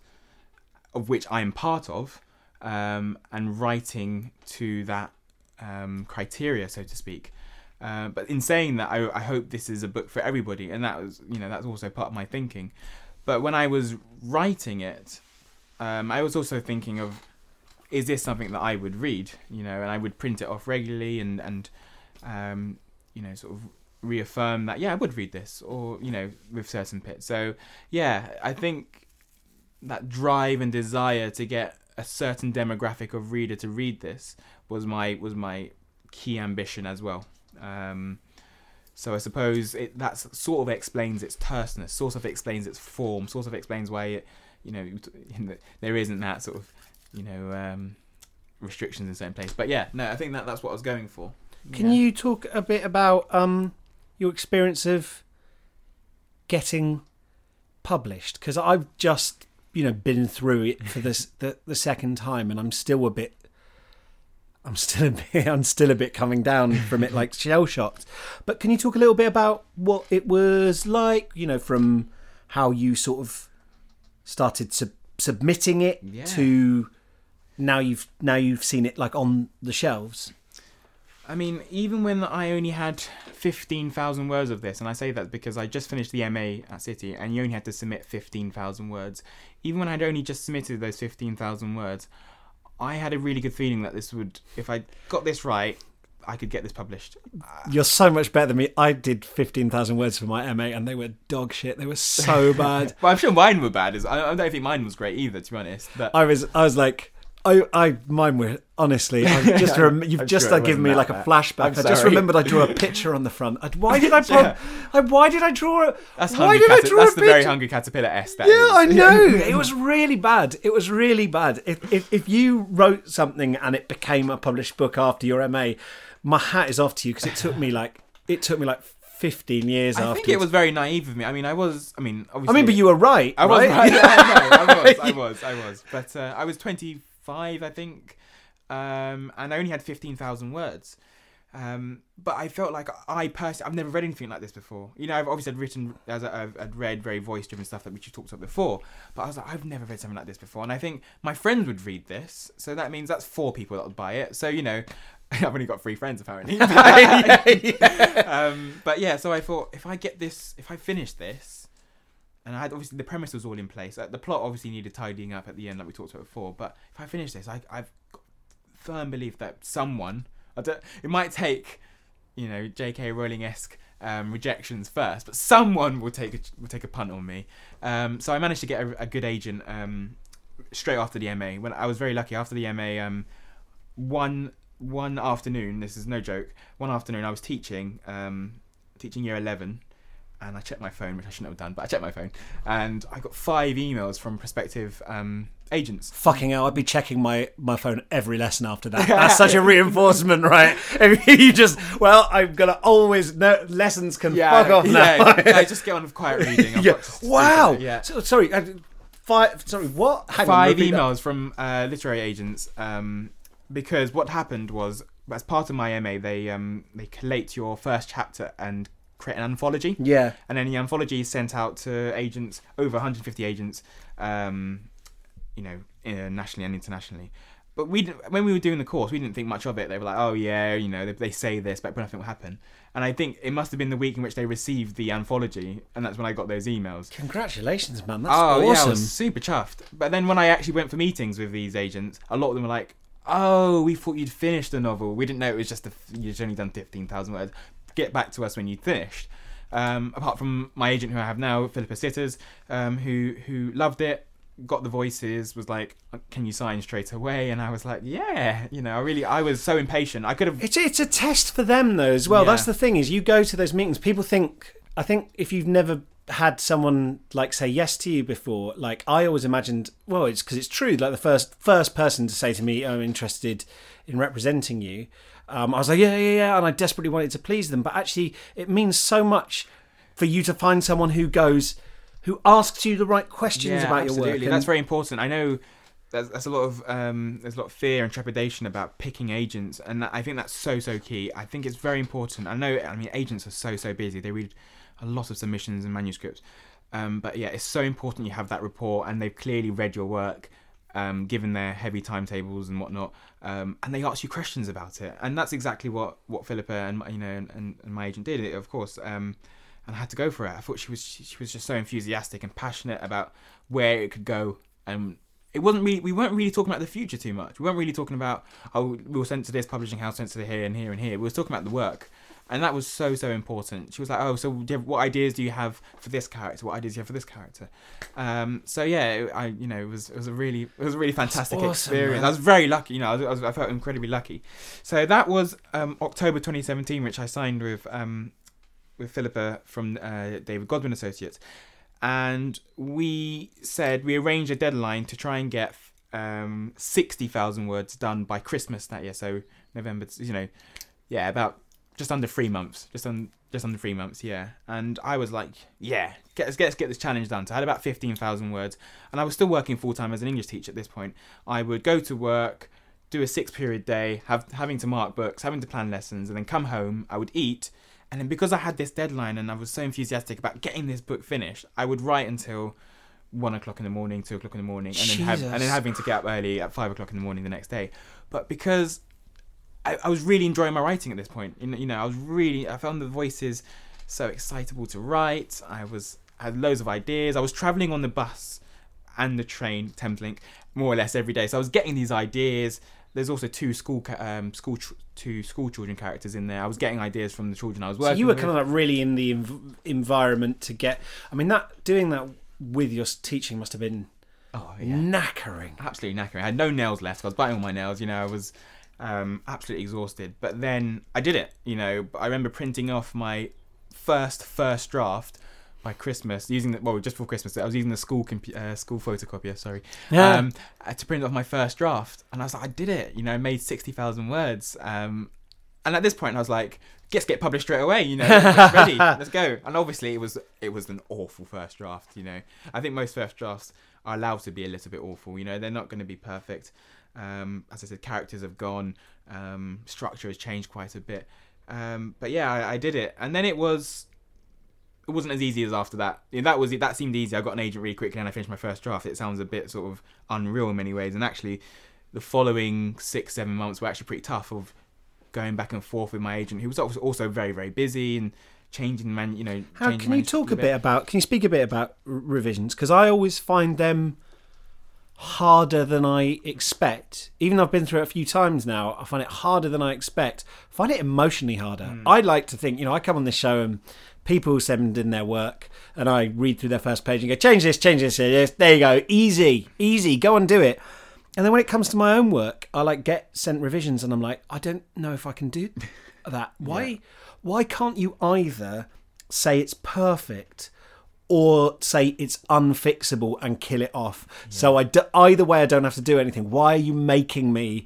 of which I am part of, um, and writing to that um, criteria, so to speak. Uh, but in saying that, I, I hope this is a book for everybody, and that was, you know, that's also part of my thinking. But when I was writing it, um, I was also thinking of, is this something that I would read? You know, and I would print it off regularly, and and um, you know, sort of reaffirm that yeah, I would read this, or you know, with certain bits. So yeah, I think that drive and desire to get a certain demographic of reader to read this was my was my key ambition as well. Um, so I suppose it that sort of explains its terseness, sort of explains its form, sort of explains why it, you know, there isn't that sort of, you know, um, restrictions in certain place. But yeah, no, I think that that's what I was going for. Can yeah. you talk a bit about um, your experience of getting published? Because I've just, you know, been through it for this the, the second time, and I'm still a bit I'm still a bit, I'm still a bit coming down from it, like shell shocked. But can you talk a little bit about what it was like? You know, from how you sort of started sub- submitting it yeah. to now you've now you've seen it like on the shelves. I mean, even when I only had fifteen thousand words of this, and I say that because I just finished the MA at City, and you only had to submit fifteen thousand words. Even when I'd only just submitted those fifteen thousand words, I had a really good feeling that this would, if I got this right, I could get this published. Uh, You're so much better than me. I did 15,000 words for my MA and they were dog shit. They were so bad. well, I'm sure mine were bad. I, I don't think mine was great either, to be honest. But I was, I was like, I, I, mine were honestly. I just rem- you've I'm just sure uh, given me like bad. a flashback. I just remembered I drew a picture on the front. I, why did I? Pro- yeah. I, why did I draw? That's why did Cata- I draw That's the very hungry caterpillar s. Yeah, is. I know. it was really bad. It was really bad. If, if if you wrote something and it became a published book after your MA, my hat is off to you because it took me like it took me like 15 years I after. I think it was very naive of me. I mean, I was. I mean, obviously. I mean, but you were right. I was right. right. yeah, no, I was. I was. I was. But uh, I was 20 five, I think, um, and I only had fifteen thousand words. Um, but I felt like I personally, I've never read anything like this before. You know, I've obviously had written, as I've, read very voice-driven stuff that we talked about before. But I was like, I've never read something like this before, and I think my friends would read this, so that means that's four people that would buy it. So you know, I've only got three friends apparently. um, but yeah, so I thought if I get this, if I finish this, and I had obviously the premise was all in place. the plot obviously needed tidying up at the end, like we talked about before. But if I finish this, I, I've firm belief that someone, it might take, you know, J.K. Rowling esque um, rejections first, but someone will take a, will take a punt on me. Um, so I managed to get a, a good agent um, straight after the MA. When I was very lucky after the MA, um, one one afternoon, this is no joke. One afternoon, I was teaching um, teaching year eleven and I checked my phone, which I shouldn't have done, but I checked my phone, and I got five emails from prospective um, agents. Fucking hell, I'd be checking my, my phone every lesson after that. That's such a reinforcement, right? you just, well, I'm gonna always no lessons can yeah, fuck off now. Yeah, I just get on with quiet reading. yeah. Wow. Yeah. So, sorry, uh, five. Sorry, what? Hang five on, emails that. from uh, literary agents. Um, because what happened was, as part of my MA, they um, they collate your first chapter and create an anthology. Yeah. And then the anthology is sent out to agents, over 150 agents, um, you know, nationally and internationally. But we, when we were doing the course, we didn't think much of it. They were like, "Oh yeah, you know, they, they say this, but nothing will happen." And I think it must have been the week in which they received the anthology, and that's when I got those emails. Congratulations, man! That's oh, awesome. yeah, I was super chuffed. But then when I actually went for meetings with these agents, a lot of them were like, "Oh, we thought you'd finished the novel. We didn't know it was just a, you'd only done fifteen thousand words get back to us when you'd finished. Um, apart from my agent who I have now, Philippa Sitters, um, who who loved it, got the voices, was like, "Can you sign straight away?" And I was like, "Yeah." You know, I really, I was so impatient. I could have. It's it's a test for them though as well. Yeah. That's the thing is, you go to those meetings. People think. I think if you've never had someone like say yes to you before like i always imagined well it's because it's true like the first first person to say to me i'm interested in representing you um, I was like, yeah, yeah, yeah, and I desperately wanted to please them. But actually, it means so much for you to find someone who goes, who asks you the right questions yeah, about absolutely. your work. That's very important. I know there's, there's a lot of um, there's a lot of fear and trepidation about picking agents, and I think that's so so key. I think it's very important. I know. I mean, agents are so so busy. They read a lot of submissions and manuscripts. Um, but yeah, it's so important you have that report, and they've clearly read your work, um, given their heavy timetables and whatnot, um, and they ask you questions about it, and that's exactly what what Philippa and you know and, and my agent did, of course. Um, and I had to go for it. I thought she was she was just so enthusiastic and passionate about where it could go, and it wasn't really we weren't really talking about the future too much. We weren't really talking about oh we were sent to this publishing house, sent to here and here and here. We were talking about the work, and that was so so important. She was like, oh, so have, what ideas do you have for this character? What ideas do you have for this character? Um, so yeah, I you know it was it was a really it was a really fantastic awesome, experience. man. I was very lucky, you know, I, was, I, felt incredibly lucky. So that was um, October 2017, which I signed with um, with Philippa from uh, David Godwin Associates, and we said we arranged a deadline to try and get um, sixty thousand words done by Christmas that year. So November, you know, yeah, about just under three months, just on just under three months, yeah. And I was like, yeah, get, let's get let's get this challenge done. So I had about fifteen thousand words, and I was still working full time as an English teacher at this point. I would go to work. Do a six period day, have having to mark books, having to plan lessons, and then come home. I would eat, and then because I had this deadline and I was so enthusiastic about getting this book finished, I would write until one o'clock in the morning, two o'clock in the morning, and then have, and then having to get up early at five o'clock in the morning the next day. But because I, I was really enjoying my writing at this point, you know, you know, I was really I found the voices so excitable to write. I was I had loads of ideas. I was traveling on the bus and the train, Thameslink, more or less every day. So I was getting these ideas. There's also two school um, school ch- two school children characters in there. I was getting ideas from the children I was So working you were with. kind of like really in the env- environment to get. I mean, that doing that with your teaching must have been oh yeah, knackering. absolutely knackering. I had no nails left. I was biting all my nails. You know, I was um, absolutely exhausted. But then I did it. You know, I remember printing off my first first draft by Christmas using the well just before Christmas. I was using the school compu- uh, school photocopier. Sorry, Yeah. um, uh, to print off my first draft, and I was like, I did it. You know, I made sixty thousand words. Um, and at this point, I was like, let's get published straight away. You know, ready, let's go. And obviously, it was it was an awful first draft. You know, I think most first drafts are allowed to be a little bit awful. You know, they're not going to be perfect. Um, as I said, characters have gone, um, structure has changed quite a bit. Um, but yeah, I, I did it, and then it was. It wasn't as easy as after that. Yeah, that was that seemed easy. I got an agent really quickly, and I finished my first draft. It sounds a bit sort of unreal in many ways, and actually, the following six seven months were actually pretty tough of going back and forth with my agent, who was also very very busy and changing man. You know, How can you talk a bit about? Can you speak a bit about r- revisions? Because I always find them harder than I expect. Even though I've been through it a few times now, I find it harder than I expect. I find it emotionally harder. Hmm. I like to think, you know, I come on this show and people send in their work, and I read through their first page and go, change this, change this, yes, there you go, easy, easy, go and do it. And then when it comes to my own work, I like get sent revisions, and I'm like, I don't know if I can do that. Why? Why can't you either say it's perfect or say it's unfixable and kill it off? So I d- either way, I don't have to do anything. Why are you making me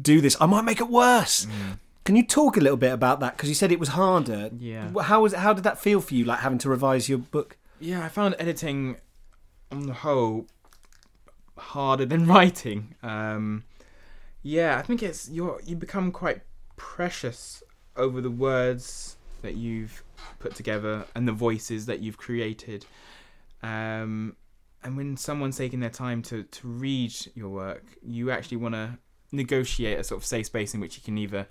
do this? I might make it worse. Mm. Can you talk a little bit about that? Because you said it was harder. Yeah. How was it, how did that feel for you? Like having to revise your book? Yeah, I found editing on the whole harder than writing. Um, yeah, I think it's you you become quite precious over the words that you've put together and the voices that you've created. Um, and when someone's taking their time to, to read your work, you actually want to negotiate a sort of safe space in which you can either,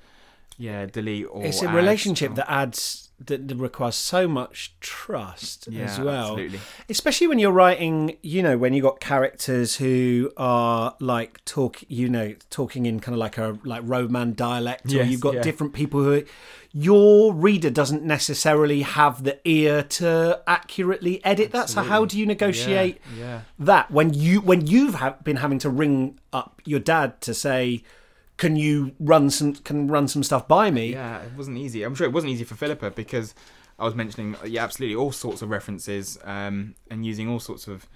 yeah, delete or. it's a relationship or- that oh. adds that, requires so much trust yeah, as well. Absolutely. especially when you're writing you know when you got characters who are like talk you know talking in kind of like a like roman dialect or you've got yeah. different people who your reader doesn't necessarily have the ear to accurately edit that so how do you negotiate yeah. that when you when you've ha- been having to ring up your dad to say can you run some can run some stuff by me Yeah, it wasn't easy. I'm sure it wasn't easy for Philippa because I was mentioning, yeah, absolutely, all sorts of references um, and using all sorts of,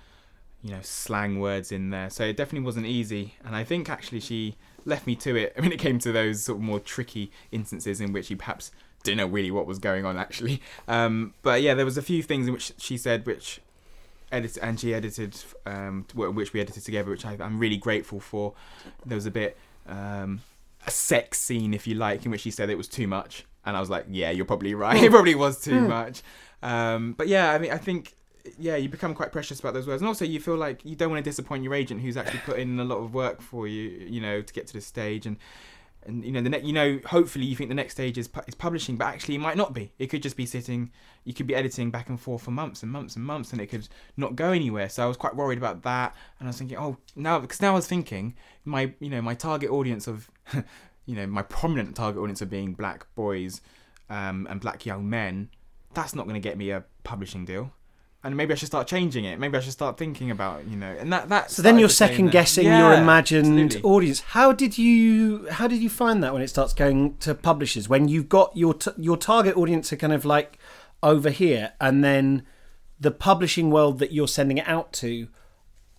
you know, slang words in there. So it definitely wasn't easy. And I think actually she left me to it when it came to those sort of more tricky instances in which she perhaps didn't know really what was going on actually. Um, but yeah, there was a few things in which she said which edit and she edited um, which we edited together, which I, I'm really grateful for. There was a bit um, a sex scene, if you like, in which she said it was too much, and I was like, yeah, you're probably right. it probably was too much. Um, but yeah, I mean, I think yeah, you become quite precious about those words, and also you feel like you don't want to disappoint your agent, who's actually put in a lot of work for you, you know, to get to this stage, and and you know the ne- you know hopefully you think the next stage is pu- is publishing, but actually it might not be. It could just be sitting. You could be editing back and forth for months and months and months, and it could not go anywhere. So I was quite worried about that, and I was thinking, oh, now because now I was thinking my you know my target audience of you know my prominent target audience of being black boys um, and black young men. That's not going to get me a publishing deal. And maybe I should start changing it. Maybe I should start thinking about, you know, and that that. So then you're second guessing Yeah, your imagined absolutely. audience. How did you how did you find that when it starts going to publishers when you've got your t- your target audience are kind of like over here and then the publishing world that you're sending it out to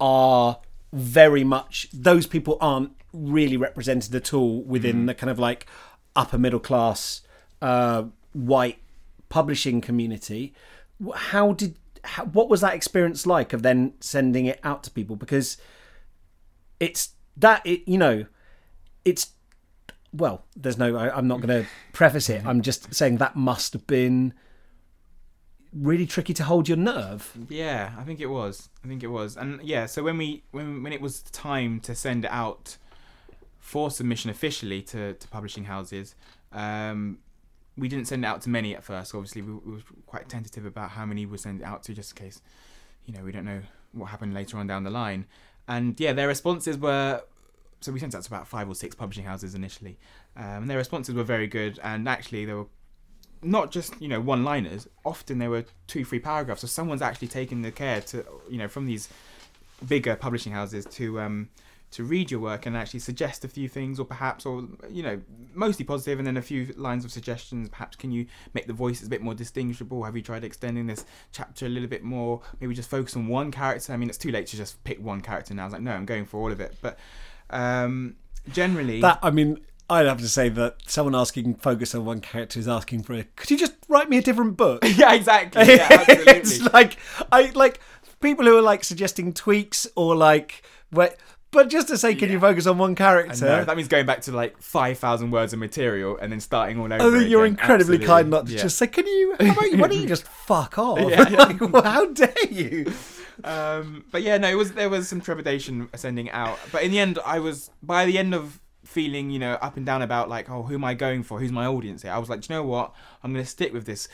are very much those people aren't really represented at all within the kind of like upper middle class uh, white publishing community. How did how, what was that experience like of then sending it out to people? Because it's that it you know it's well there's no I, i'm not going to preface it i'm just saying that must have been really tricky to hold your nerve Yeah, I think it was. I think it was. And yeah, so when we when when it was time to send it out for submission officially to, to publishing houses, um, we didn't send it out to many at first. Obviously, we, we were quite tentative about how many we send it out to, just in case, you know, we don't know what happened later on down the line. And yeah, their responses were. So we sent out to about five or six publishing houses initially, um, and their responses were very good. And actually, they were not just you know one liners often they were two three paragraphs so someone's actually taken the care to you know from these bigger publishing houses to um to read your work and actually suggest a few things or perhaps or you know mostly positive and then a few lines of suggestions. Perhaps can you make the voices a bit more distinguishable? Have you tried extending this chapter a little bit more? Maybe just focus on one character. I mean it's too late to just pick one character now. I was like no i'm going for all of it. But um generally that i mean i'd have to say that someone asking focus on one character is asking for a could you just write me a different book? Yeah exactly. Yeah, absolutely. it's like I like people who are like suggesting tweaks or like wait, but just to say, can you focus on one character? That means going back to like 5,000 words of material and then starting all over again. I think you're again. incredibly Absolutely. kind not to Yeah. just say, can you? How about you? Why don't you just fuck off? Yeah, yeah. Like, well, how dare you? Um, but yeah, no, it was there was some trepidation sending out. But in the end, I was by the end of feeling, you know, up and down about like, oh, who am I going for? Who's my audience here? I was like, "Do you know what? I'm going to stick with this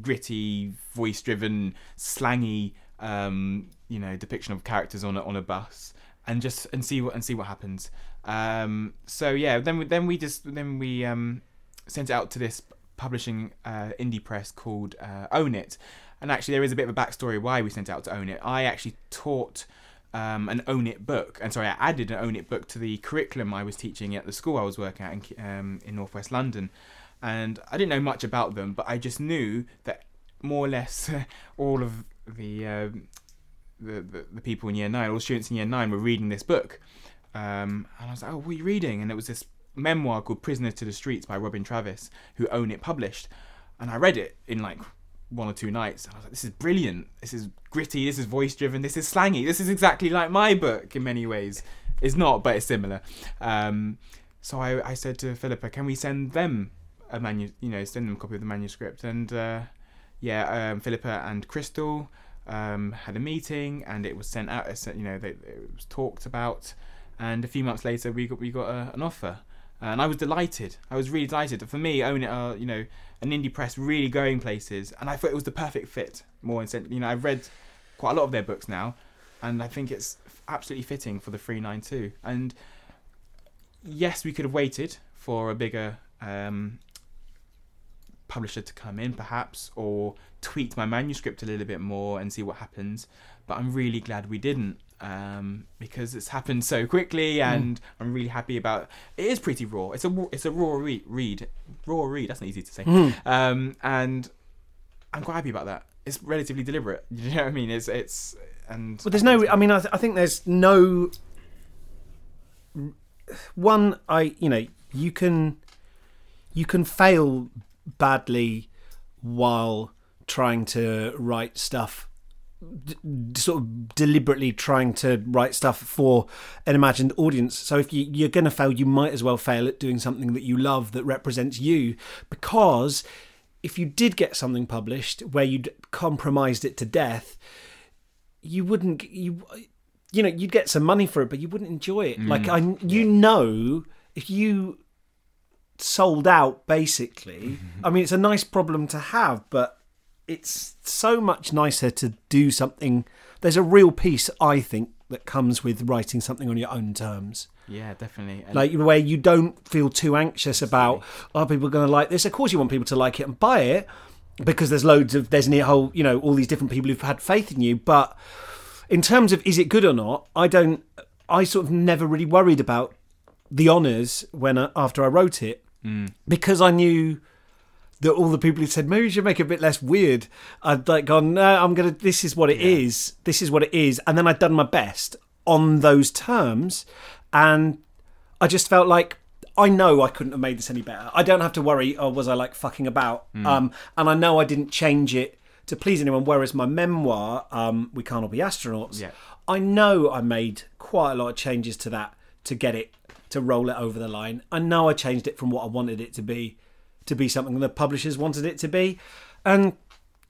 gritty, voice-driven, slangy, um, you know, depiction of characters on a, on a bus, and just and see what and see what happens. Um, so yeah, then we, then we just then we um, sent it out to this publishing uh, indie press called uh, Own It, and actually there is a bit of a backstory why we sent out to Own It. I actually taught. Um, an Own It book, and sorry, I added an Own It book to the curriculum I was teaching at the school I was working at in, um, in Northwest London, and I didn't know much about them, but I just knew that more or less all of the, um, the, the people in year nine, all students in year nine, were reading this book, um, and I was like, "Oh, what are you reading?" And it was this memoir called "Prisoner to the Streets" by Robin Travis, who Own It published, and I read it in like one or two nights, and I was like, "This is brilliant. This is gritty. This is voice driven. This is slangy. This is exactly like my book in many ways. It's not, but it's similar." Um, so I, I said to Philippa, "Can we send them a manu? You know, send them a copy of the manuscript?" And uh, yeah, um, Philippa and Crystal um, had a meeting, and it was sent out. You know, they, it was talked about, and a few months later, we got we got a, an offer, and I was delighted. I was really delighted. For me, own it, uh, you know, an indie press really going places, and I thought it was the perfect fit. More in sen- you know, I've read quite a lot of their books now, and I think it's absolutely fitting for the three nine two. And yes, we could have waited for a bigger um, publisher to come in, perhaps, or tweak my manuscript a little bit more and see what happens. But I'm really glad we didn't um, because it's happened so quickly, and I'm really happy about. It is pretty raw. It's a raw- it's a raw read. read. Raw read. That's not easy to say. Um, and I'm quite happy about that. It's relatively deliberate. You know what I mean? It's it's and. Well, there's no. I mean, I, th- I think there's no. One, I you know you can, you can fail badly while trying to write stuff d- sort of deliberately trying to write stuff for an imagined audience. So if you, you're going to fail, you might as well fail at doing something that you love that represents you, because if you did get something published where you'd compromised it to death, you wouldn't you you know you'd get some money for it, but you wouldn't enjoy it. Like mm. I, you know, if you sold out, basically. Mm-hmm. I mean, it's a nice problem to have, but it's so much nicer to do something. There's a real peace, I think, that comes with writing something on your own terms. Yeah, definitely. And Like where you don't feel too anxious about, are people going to like this? Of course, you want people to like it and buy it because there's loads of there's a whole you know all these different people who've had faith in you. But in terms of is it good or not, I don't. I sort of never really worried about the honors when I, after I wrote it because I knew that all the people who said maybe you should make it a bit less weird, I'd like gone, no, I'm gonna. This is what it is. This is what it is, and then I'd done my best on those terms, and I just felt like I know I couldn't have made this any better. I don't have to worry. Oh, was I like fucking about? Um, and I know I didn't change it to please anyone. Whereas my memoir, um, we can't all be astronauts. Yeah. I know I made quite a lot of changes to that to get it to roll it over the line. I know I changed it from what I wanted it to be to be something the publishers wanted it to be. And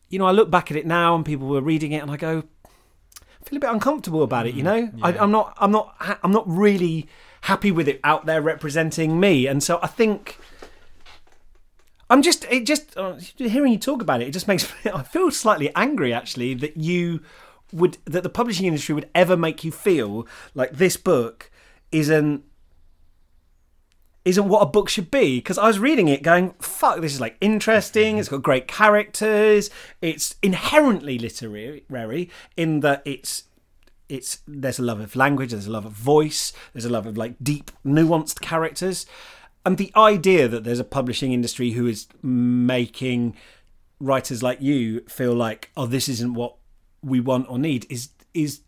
you know, I look back at it now and people were reading it and I go I feel a bit uncomfortable about it, you know? I, yeah. I'm not I'm not ha- I'm not really happy with it out there representing me. And so I think I'm just it just uh, hearing you talk about it. It just makes me, I feel slightly angry actually that you would that the publishing industry would ever make you feel like this book isn't isn't what a book should be. Because I was reading it going fuck this is like interesting. It's got great characters. It's inherently literary in that it's it's there's a love of language there's a love of voice there's a love of like deep nuanced characters. And the idea that there's a publishing industry who is making writers like you feel like oh this isn't what we want or need is is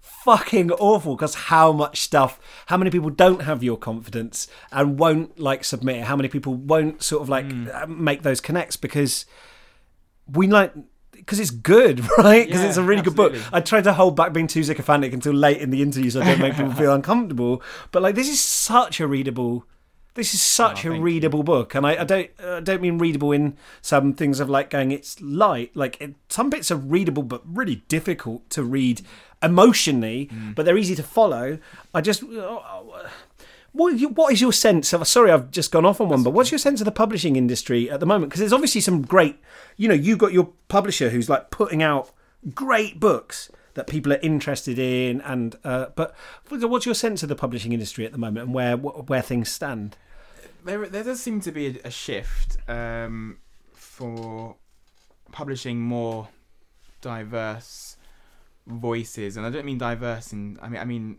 fucking awful because how much stuff how many people don't have your confidence and won't like submit it how many people won't sort of like uh, make those connects because we like because it's good, right? Because Yeah, it's a really good book. I tried to hold back being too sycophantic until late in the interview so I don't make people feel uncomfortable. But like, this is such a readable. This is such Oh, a thank you. readable book, and I, I don't I don't mean readable in some things of like going it's light. Like it, some bits are readable, but really difficult to read emotionally. Mm. But they're easy to follow. I just. What, what is your sense of? Sorry, I've just gone off on one, but what's your sense of the publishing industry at the moment? Because there's obviously some great, you know, you've got your publisher who's like putting out great books that people are interested in, and uh, but what's your sense of the publishing industry at the moment and where where things stand? there, there does seem to be a, shift um, for publishing more diverse voices, and I don't mean diverse in. I mean, I mean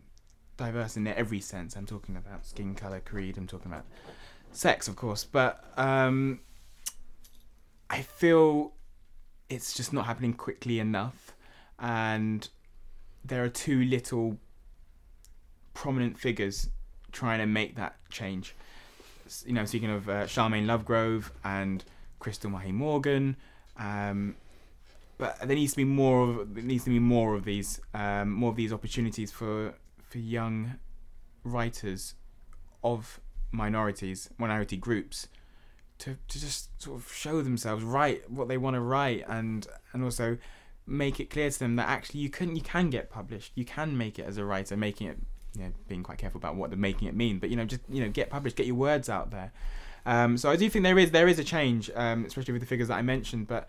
diverse in every sense. I'm talking about skin color, creed. I'm talking about sex, of course, but um, I feel it's just not happening quickly enough, and there are two little prominent figures trying to make that change. You know, speaking of uh, Charmaine Lovegrove and Crystal Mahey-Morgan, um, but there needs to be more of there needs to be more of these um, more of these opportunities for for young writers of minorities, minority groups, to to just sort of show themselves, write what they want to write, and and also make it clear to them that actually you can you can get published, you can make it as a writer, making it you know, being quite careful about what the making it mean, but you know, just you know, get published, get your words out there. Um, so I do think there is there is a change, um, especially with the figures that I mentioned. But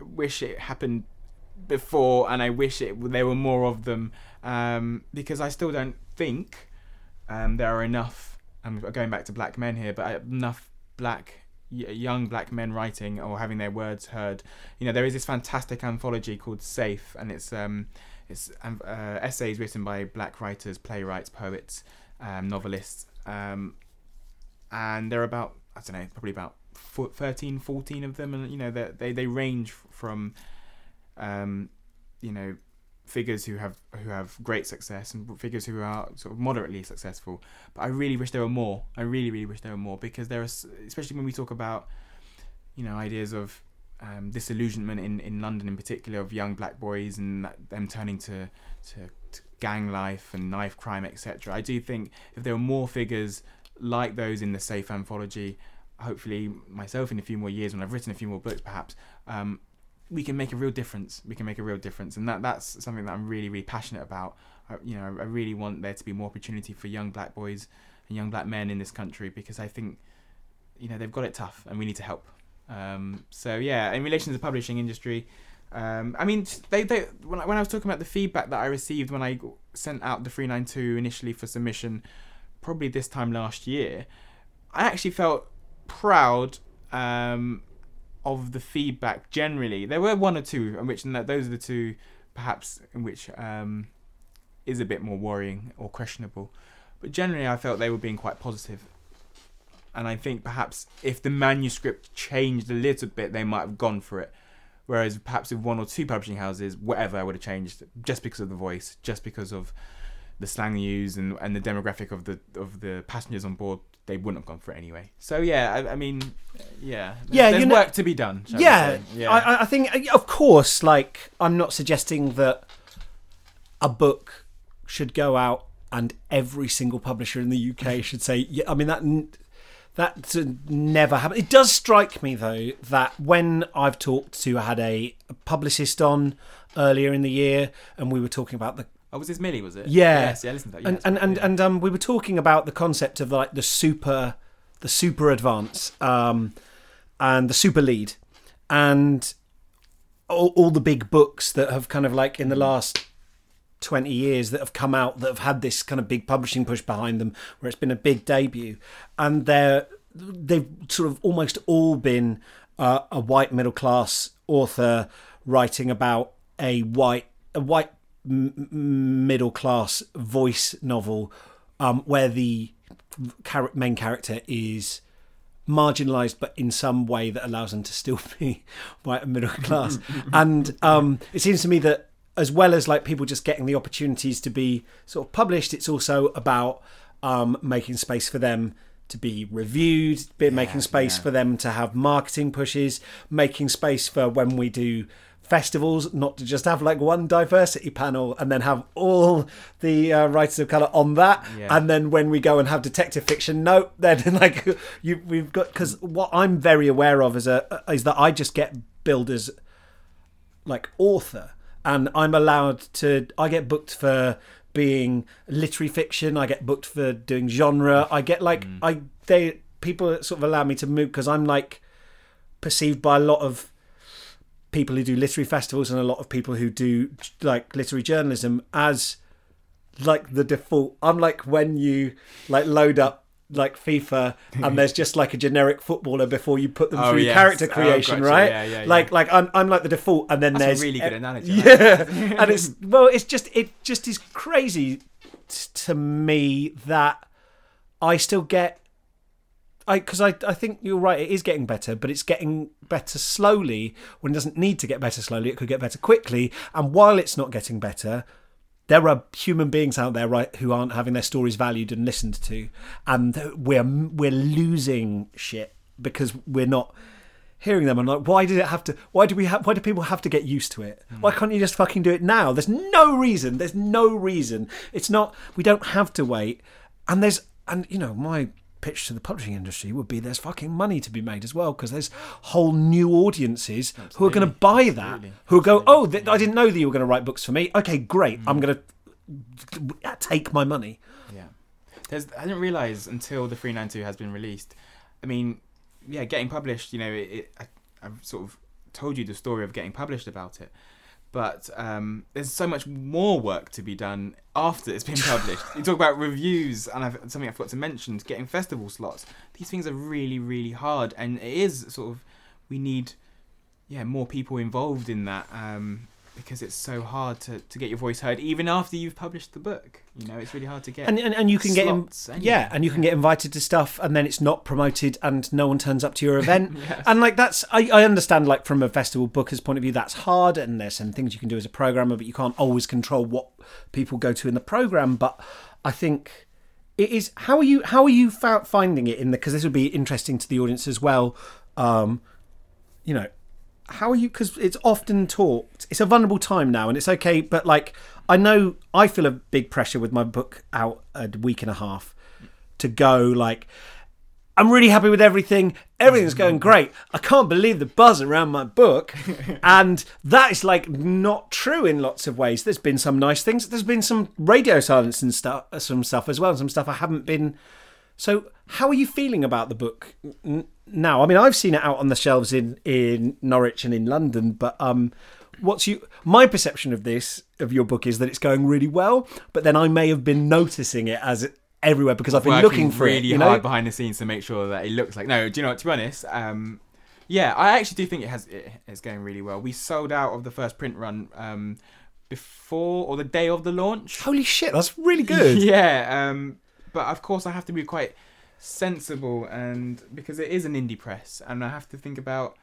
I wish it happened before, and I wish it there were more of them um, because I still don't think um, there are enough. I'm going back to black men here, but enough black young black men writing or having their words heard. You know, there is this fantastic anthology called Safe, and it's um, it's uh, essays written by black writers, playwrights, poets, um, novelists, um, and they're about I don't know, probably about fo- 13, 14 of them, and you know they they range from, um, you know, figures who have who have great success and figures who are sort of moderately successful. But I really wish there were more. I really really wish there were more because there are, especially when we talk about, you know, ideas of um, disillusionment in, in London in particular of young black boys and them turning to, to, to gang life and knife crime, etc. I do think if there were more figures like those in the Safe anthology, hopefully myself in a few more years when I've written a few more books, perhaps um, we can make a real difference. We can make a real difference, and that that's something that I'm really really passionate about. I, you know, I really want there to be more opportunity for young black boys and young black men in this country because I think you know they've got it tough, and we need to help. Um, so yeah, in relation to the publishing industry. Um, I mean, they, they when I, when I was talking about the feedback that I received when I sent out the 392 initially for submission, probably this time last year, I actually felt proud um, of the feedback generally. There were one or two in which those are the two perhaps in which um, is a bit more worrying or questionable. But generally, I felt they were being quite positive. And I think perhaps if the manuscript changed a little bit, they might have gone for it. Whereas perhaps with one or two publishing houses, whatever I would have changed just because of the voice, just because of the slang used and, and the demographic of the of the passengers on board, they wouldn't have gone for it anyway. So yeah, I, I mean, yeah, there's, Yeah, there's know- work to be done. yeah, yeah. I, I think, uh, of course, like I'm not suggesting that a book should go out and every single publisher in the UK should say. Yeah, I mean that that never happened. It does strike me though that when I've talked to, I had a publicist on earlier in the year, and we were talking about the oh, was this Millie? Was it? Yeah. Yes, yeah. Listen to that. and and and, yeah. and um, we were talking about the concept of like the super, the super advance, um, and the super lead, and all, all the big books that have kind of like in the last. 20 years that have come out that have had this kind of big publishing push behind them where it's been a big debut and they're they've sort of almost all been uh, a white middle class author writing about a white a white m- middle class voice novel um, where the char- main character is marginalized but in some way that allows them to still be white and middle class and um, it seems to me that as well as like people just getting the opportunities to be sort of published it's also about um, making space for them to be reviewed be making space yeah. for them to have marketing pushes making space for when we do festivals not to just have like one diversity panel and then have all the uh, writers of color on that. Yeah. and then when we go and have detective fiction no then like you we've got because what i'm very aware of is a is that i just get billed as like author. And i'm allowed to i get booked for being literary fiction. I get booked for doing genre. I get like mm. i they people sort of allow me to move because i'm like perceived by a lot of people who do literary festivals and a lot of people who do like literary journalism as like the default i'm like when you like load up like FIFA, and there's just like a generic footballer before you put them Oh, through yes. character Oh, creation, gotcha. right? Yeah, yeah, yeah. Like, like I'm, I'm like the default, and then That's there's a really good analogy. yeah, and it's well, it's just it just is crazy t- to me that I still get. I because I I think you're right. It is getting better, but it's getting better slowly. When it doesn't need to get better slowly, it could get better quickly. And while it's not getting better, there are human beings out there right who aren't having their stories valued and listened to, and we're we're losing shit because we're not hearing them. And like why did it have to why do we have why do people have to get used to it? Hmm. Why can't you just fucking do it now? There's no reason. There's no reason. It's not we don't have to wait. And there's and you know my pitch to the publishing industry would be there's fucking money to be made as well because there's whole new audiences who are going to buy that Absolutely. who go oh th- i didn't know that you were going to write books for me okay great i'm going to take my money Yeah. There's, I didn't realize until the 392 has been released. I mean, yeah, getting published, you know, it, it, I, I've sort of told you the story of getting published about it. But um, there's so much more work to be done after it's been published. you talk about reviews, and I've, something I forgot to mention, getting festival slots. These things are really, really hard, and it is sort of we need, yeah, more people involved in that um, because it's so hard to, to get your voice heard, even after you've published the book. You know, it's really hard to get. and, and, and you can get in, anyway. yeah and you can get invited to stuff and then it's not promoted and no one turns up to your event Yes. and like that's I, I understand like from a festival booker's point of view that's hard and there's some things you can do as a programmer but you can't always control what people go to in the program but i think it is how are you how are you finding it in the because this would be interesting to the audience as well um you know how are you? Because it's often talked. It's a vulnerable time now, and it's okay. But like, I know I feel a big pressure with my book out a week and a half to go. Like, I'm really happy with everything. Everything's going great. I can't believe the buzz around my book. and that is like not true in lots of ways. There's been some nice things. There's been some radio silence and stuff, some stuff as well, some stuff I haven't been. So, how are you feeling about the book now? I mean, I've seen it out on the shelves in in Norwich and in London, but um, what's you? My perception of this of your book is that it's going really well, but then I may have been noticing it as it everywhere because I've been Working looking for really it. You know? hard behind the scenes to make sure that it looks like. No, do you know? what, To be honest, um, yeah, I actually do think it has. It, it's going really well. We sold out of the first print run um, before or the day of the launch. Holy shit, that's really good. Yeah, um, but of course I have to be quite sensible and because it is an indie press and I have to think about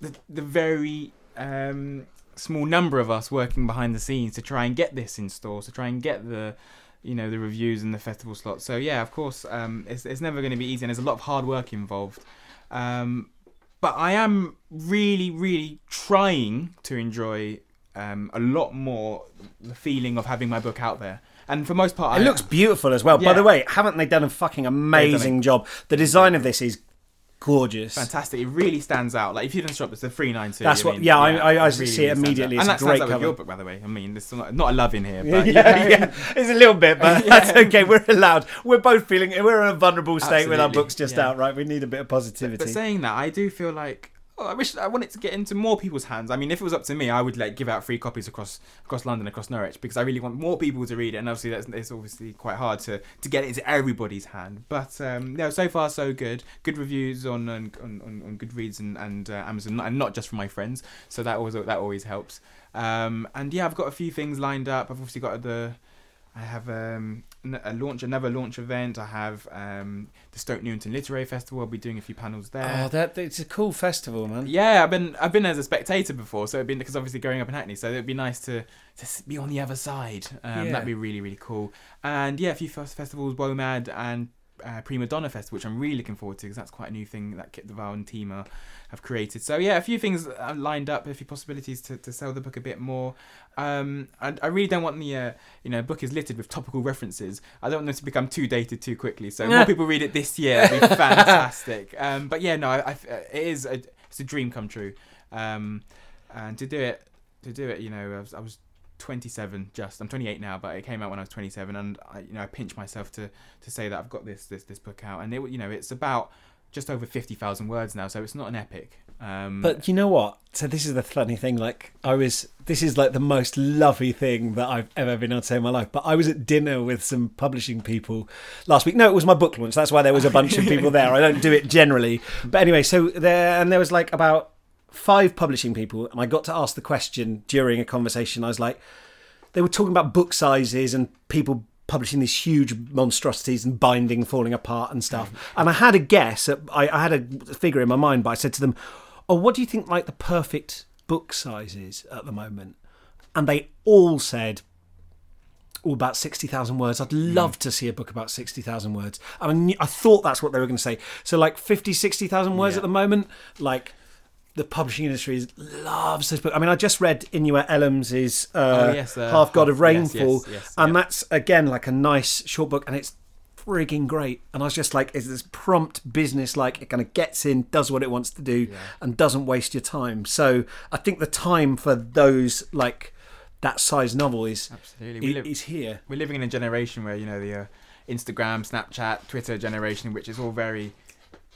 the the very um, small number of us working behind the scenes to try and get this in stores to try and get the you know the reviews and the festival slots. So yeah, of course, um, it's it's never going to be easy and there's a lot of hard work involved. Um, but I am really, really trying to enjoy um, a lot more the feeling of having my book out there. And for most part, It I, looks beautiful as well. By the way, haven't they done a fucking amazing job? The design of this is gorgeous. fantastic. It really stands out. Like if you didn't shop, it's the three nine two. That's what- yeah, I- I- I see it immediately. It's and a great stands out with cover. your book, by the way. I mean, there's not, not a love in here, yeah, but yeah, yeah. It's a little bit, but Yeah. that's okay. We're allowed. We're both feeling. We're in a vulnerable state with our books just yeah. out, right? We need a bit of positivity. But saying that, I do feel like I wish I want it to get into more people's hands. I mean, if it was up to me, I would like give out free copies across across London, across Norwich, because I really want more people to read it. And obviously, that's it's obviously quite hard to to get it into everybody's hand. But um, no, so far so good. Good reviews on on, on, on Goodreads and and uh, Amazon, and not just from my friends. So that always that always helps. Um, and yeah, I've got a few things lined up. I've obviously got the I have um, a launch, another launch event. I have um, the Stoke Newington Literary Festival. I'll be doing a few panels there. oh, that it's a cool festival, man. Yeah, I've been I've been as a spectator before, so it'd been because obviously growing up in Hackney, so it'd be nice to to be on the other side. Um, Yeah. That'd be really really cool. And yeah, a few fest- festivals, WOMAD and uh, Primadonna Festival, which I'm really looking forward to because that's quite a new thing that Kit de Waal and Tima have created. So yeah, a few things uh, lined up, a few possibilities to, to sell the book a bit more. Um, and I really don't want the uh, you know book is littered with topical references. I don't want them to become too dated too quickly. So more people read it this year, it'd be fantastic. Um, but yeah, no, I, I, it is a, it's a dream come true. Um, and to do it, to do it, you know, I was, I was 27 just. I'm 28 now, but it came out when I was 27, and I, you know, I pinch myself to to say that I've got this this this book out, and it, you know, it's about just over 50,000 words now, so it's not an epic. Um, But you know what? So this is the funny thing. Like I was, this is like the most lovely thing that I've ever been able to say in my life. But I was at dinner with some publishing people last week. No, it was my book launch. That's why there was a bunch of people there. I don't do it generally. But anyway, so there and there was like about five publishing people, and I got to ask the question during a conversation. I was like, they were talking about book sizes and people publishing these huge monstrosities and binding falling apart and stuff. And I had a guess. At, I, I had a figure in my mind, but I said to them, "Oh, what do you think like the perfect book size is at the moment?" And they all said. All about sixty thousand words. I'd hmm. love to see a book about sixty thousand words. And I, knew, I thought that's what they were going to say. So, like 50, 60,000 words Yeah. at the moment. Like the publishing industry loves this book. I mean, I just read Inua Ellams' uh, Oh, yes, uh, Half God of Rainfall, yes, yes, and yep. that's again like a nice short book, and it's frigging great. And I was just like, is this prompt business like it kind of gets in, does what it wants to do, Yeah. and doesn't waste your time. So I think the time for those like that size novel is absolutely, we i- live, is here. we're living in a generation where you know the uh, Instagram, Snapchat, Twitter generation, which is all very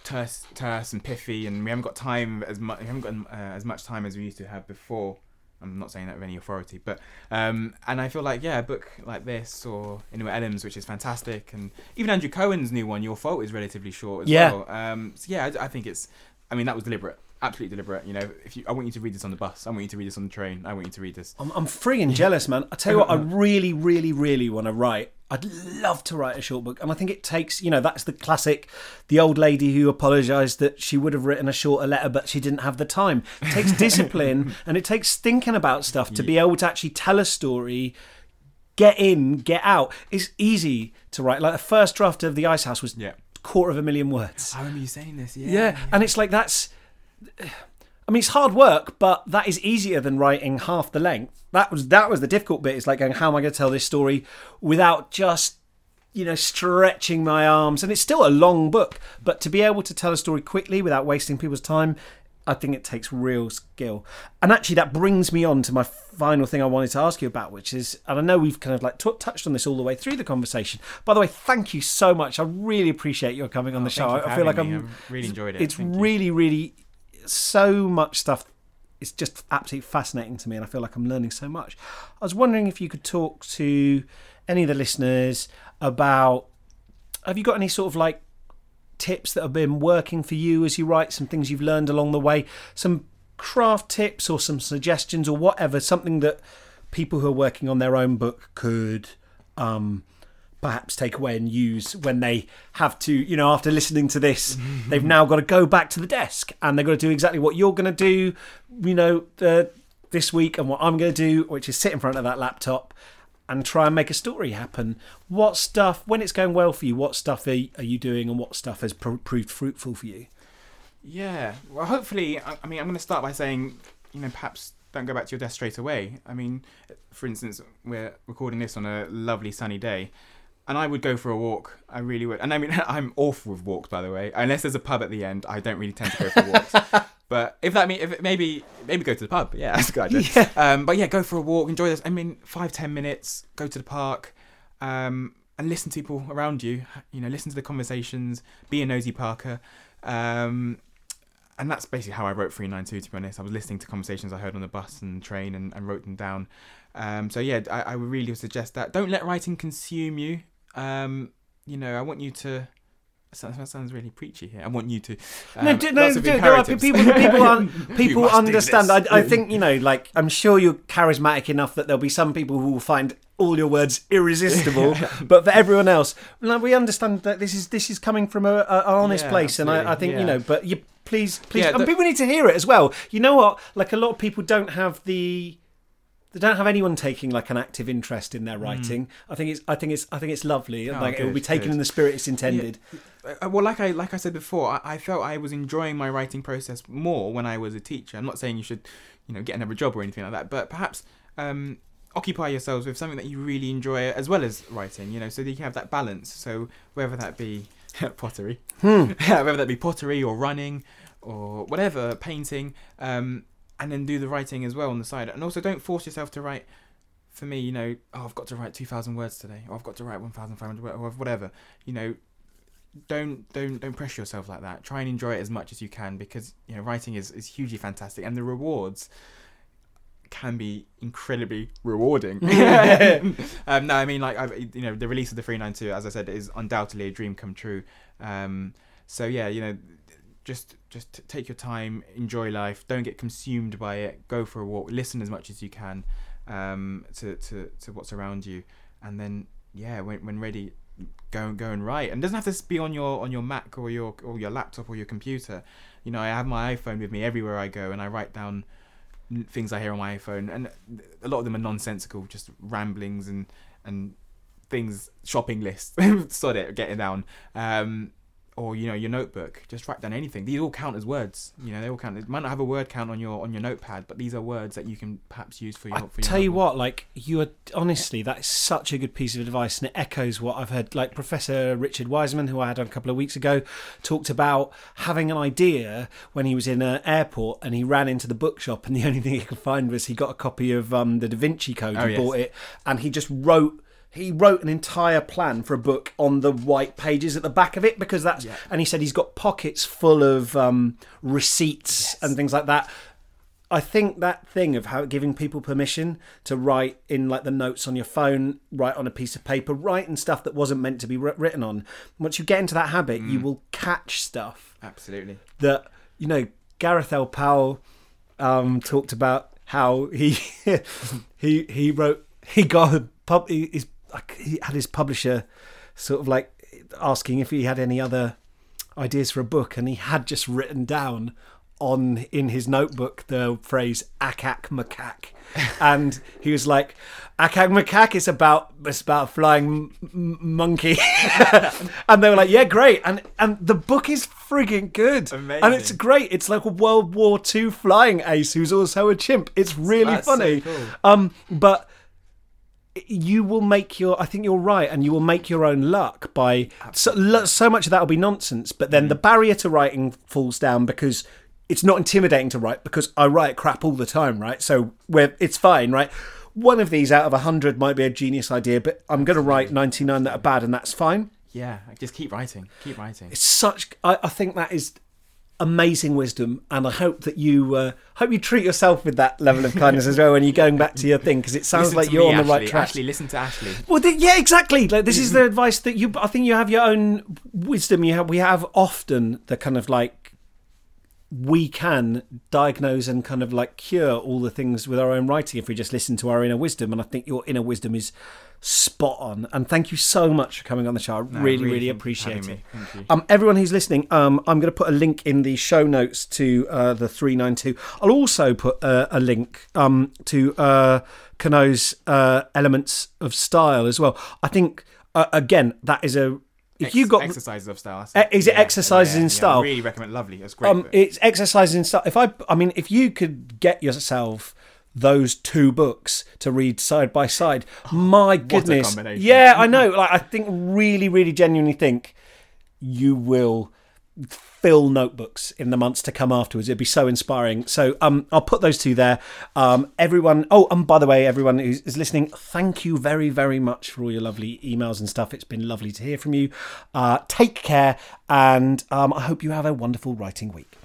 terse, terse and pithy, and we haven't got time as much. We haven't got uh, as much time as we used to have before. I'm not saying that with any authority, but um, and I feel like yeah, a book like this or Inua Ellams, which is fantastic, and even Andrew Cowan's new one, Your Fault, is relatively short as Yeah. well. Um, so yeah, I, I think it's. I mean, that was deliberate, absolutely deliberate. You know, if you, I want you to read this on the bus, I want you to read this on the train, I want you to read this. I'm, I'm free and jealous, man. I tell you what, I really, really, really want to write. I'd love to write a short book, and I think it takes, you know, that's the classic, the old lady who apologised that she would have written a shorter letter, but she didn't have the time. It takes discipline, and it takes thinking about stuff to be able to actually tell a story, get in, get out. It's easy to write. Like the first draft of the Ice House was Yeah. quarter of a million words. I remember you saying this. Yeah. Yeah, and it's like that's. I mean, it's hard work, but that is easier than writing half the length. That was that was the difficult bit. It's like going, how am I going to tell this story without just you know stretching my arms? And it's still a long book, but to be able to tell a story quickly without wasting people's time, I think it takes real skill. And actually, that brings me on to my final thing I wanted to ask you about, which is, and I know we've kind of like t- touched on this all the way through the conversation. By the way, thank you so much. I really appreciate your coming on Oh, the show. you I feel like having I'm I've really enjoyed it. It's Thank you. really, really so much stuff. It's just absolutely fascinating to me, and I feel like I'm learning so much. I was wondering if you could talk to any of the listeners about. Have you got any sort of like tips that have been working for you as you write? Some things you've learned along the way, some craft tips or some suggestions or whatever, something that people who are working on their own book could um, perhaps take away and use when they have to, you know, after listening to this, they've now got to go back to the desk and they've got to do exactly what you're going to do, you know, uh, this week and what I'm going to do, which is sit in front of that laptop and try and make a story happen. What stuff, when it's going well for you, what stuff are, are you doing and what stuff has pr- proved fruitful for you? Yeah. Well, hopefully, I, I mean, I'm going to start by saying, you know, perhaps don't go back to your desk straight away. I mean, for instance, we're recording this on a lovely sunny day, and I would go for a walk. I really would. And I mean, I'm awful with walks, by the way. Unless there's a pub at the end, I don't really tend to go for walks. But if that mean, if it, maybe maybe go to the pub, yeah, that's a good idea. Yeah. Um, but yeah, go for a walk, enjoy this. I mean, five ten minutes, go to the park, um, and listen to people around you. You know, listen to the conversations. Be a nosy Parker. Um, and that's basically how I wrote 392 to be honest. I was listening to conversations I heard on the bus and train and, and wrote them down. Um, so yeah, I, I would really suggest that. Don't let writing consume you. Um, you know, I want you to. That sounds really preachy here. I want you to. Um, no, do, no, do, there are people. People, un, people understand. I, I think you know, like I'm sure you're charismatic enough that there'll be some people who will find all your words irresistible, but for everyone else, we understand that this is this is coming from a, a an honest Yeah, place, and I, I absolutely, think you know. But you please, please, Yeah, and people need to hear it as well. You know what? Like a lot of people don't have the. They don't have anyone taking like an active interest in their writing. I think it's, I think it's, I think it's lovely. Hmm. Oh, like it will be taken good. in the spirit it's intended. Uh, well, like I like I said before, I, I felt I was enjoying my writing process more when I was a teacher. I'm not saying you should, you know, get another job or anything like that, but perhaps um, occupy yourselves with something that you really enjoy as well as writing. You know, so that you can have that balance. So whether that be pottery, hmm. whether that be pottery or running or whatever, painting, um, and then do the writing as well on the side. And also, don't force yourself to write. For me, you know, oh, I've got to write two thousand words today, or I've got to write one thousand five hundred, or whatever. You know, don't don't don't pressure yourself like that. Try and enjoy it as much as you can because you know writing is, is hugely fantastic and the rewards can be incredibly rewarding. um, no, I mean like I, you know the release of the 392 as I said is undoubtedly a dream come true. Um, so yeah, you know just just take your time, enjoy life, don't get consumed by it. Go for a walk, listen as much as you can um, to, to to what's around you, and then yeah, when when ready, go and go and write. And doesn't have to be on your on your Mac or your or your laptop or your computer. You know, I have my iPhone with me everywhere I go, and I write down things I hear on my iPhone, and a lot of them are nonsensical, just ramblings and and things, shopping lists. Sod it, get it down. Um, or you know your notebook just write down anything these all count as words you know they all count it might not have a word count on your on your notepad but these are words that you can perhaps use for your I for your tell you what, like you are honestly, that is such a good piece of advice, and it echoes what I've heard. Like Professor Richard Wiseman, who I had on a couple of weeks ago, talked about having an idea when he was in an airport and he ran into the bookshop, and the only thing he could find was he got a copy of um, the Da Vinci Code. Oh, he yes. bought it, and he just wrote. He wrote an entire plan for a book on the white pages at the back of it because that's. Yeah. And he said he's got pockets full of um, receipts and things like that. I think that thing of how giving people permission to write in like the notes on your phone, write on a piece of paper, write in stuff that wasn't meant to be written on. Once you get into that habit, you will catch stuff absolutely that you know. Gareth L. Powell um, talked about how he he he wrote he got a pub his, like, he had his publisher sort of like asking if he had any other ideas for a book, and he had just written down on in his notebook the phrase "Ack-Ack Macaque," and he was like, "Ack-Ack Macaque is about it's about a flying m- monkey," and they were like, "Yeah, great," and and the book is frigging good, Amazing. and it's great. It's like a World War II flying ace who's also a chimp. It's really That's so funny. cool. Um, but you will make your i think you're right and you will make your own luck by so, so much of that will be nonsense but then mm. the barrier to writing falls down because it's not intimidating to write because i write crap all the time right? So where it's fine right? One of these out of a hundred might be a genius idea but i'm going to write 99 that are bad and that's fine. Yeah, just keep writing, keep writing. it's such I, I think that is amazing wisdom and i hope that you uh, hope you treat yourself with that level of kindness as well when you're going back to your thing because it sounds Listen like you're me, on the right track Ashley, listen to Ashley. well, th- yeah, exactly. Like this is the advice that you. I think you have your own wisdom. You have. We have often the kind of like we can diagnose and kind of like cure all the things with our own writing if we just listen to our inner wisdom. And I think your inner wisdom is spot on. And thank you so much for coming on the show. I No, really, really, for appreciate it. me. Thank you. Um, everyone who's listening, um, I'm going to put a link in the show notes to uh, the 392. I'll also put uh, a link um, to uh, Queneau's uh, Elements of Style as well. I think, uh, again, that is a. If Ex- you got exercises of style, it. is it exercises in style? I really recommend. Lovely, it's great. um, book. it's exercises in style. If I, I mean, if you could get yourself those two books to read side by side, my goodness, yeah, I know. Like, I think really, really, genuinely think you will fill notebooks in the months to come afterwards. It'd be so inspiring. So, um, I'll put those two there. Um, everyone. Oh, and by the way, everyone who is listening, thank you very, very much for all your lovely emails and stuff. It's been lovely to hear from you. Uh, take care, and um, I hope you have a wonderful writing week.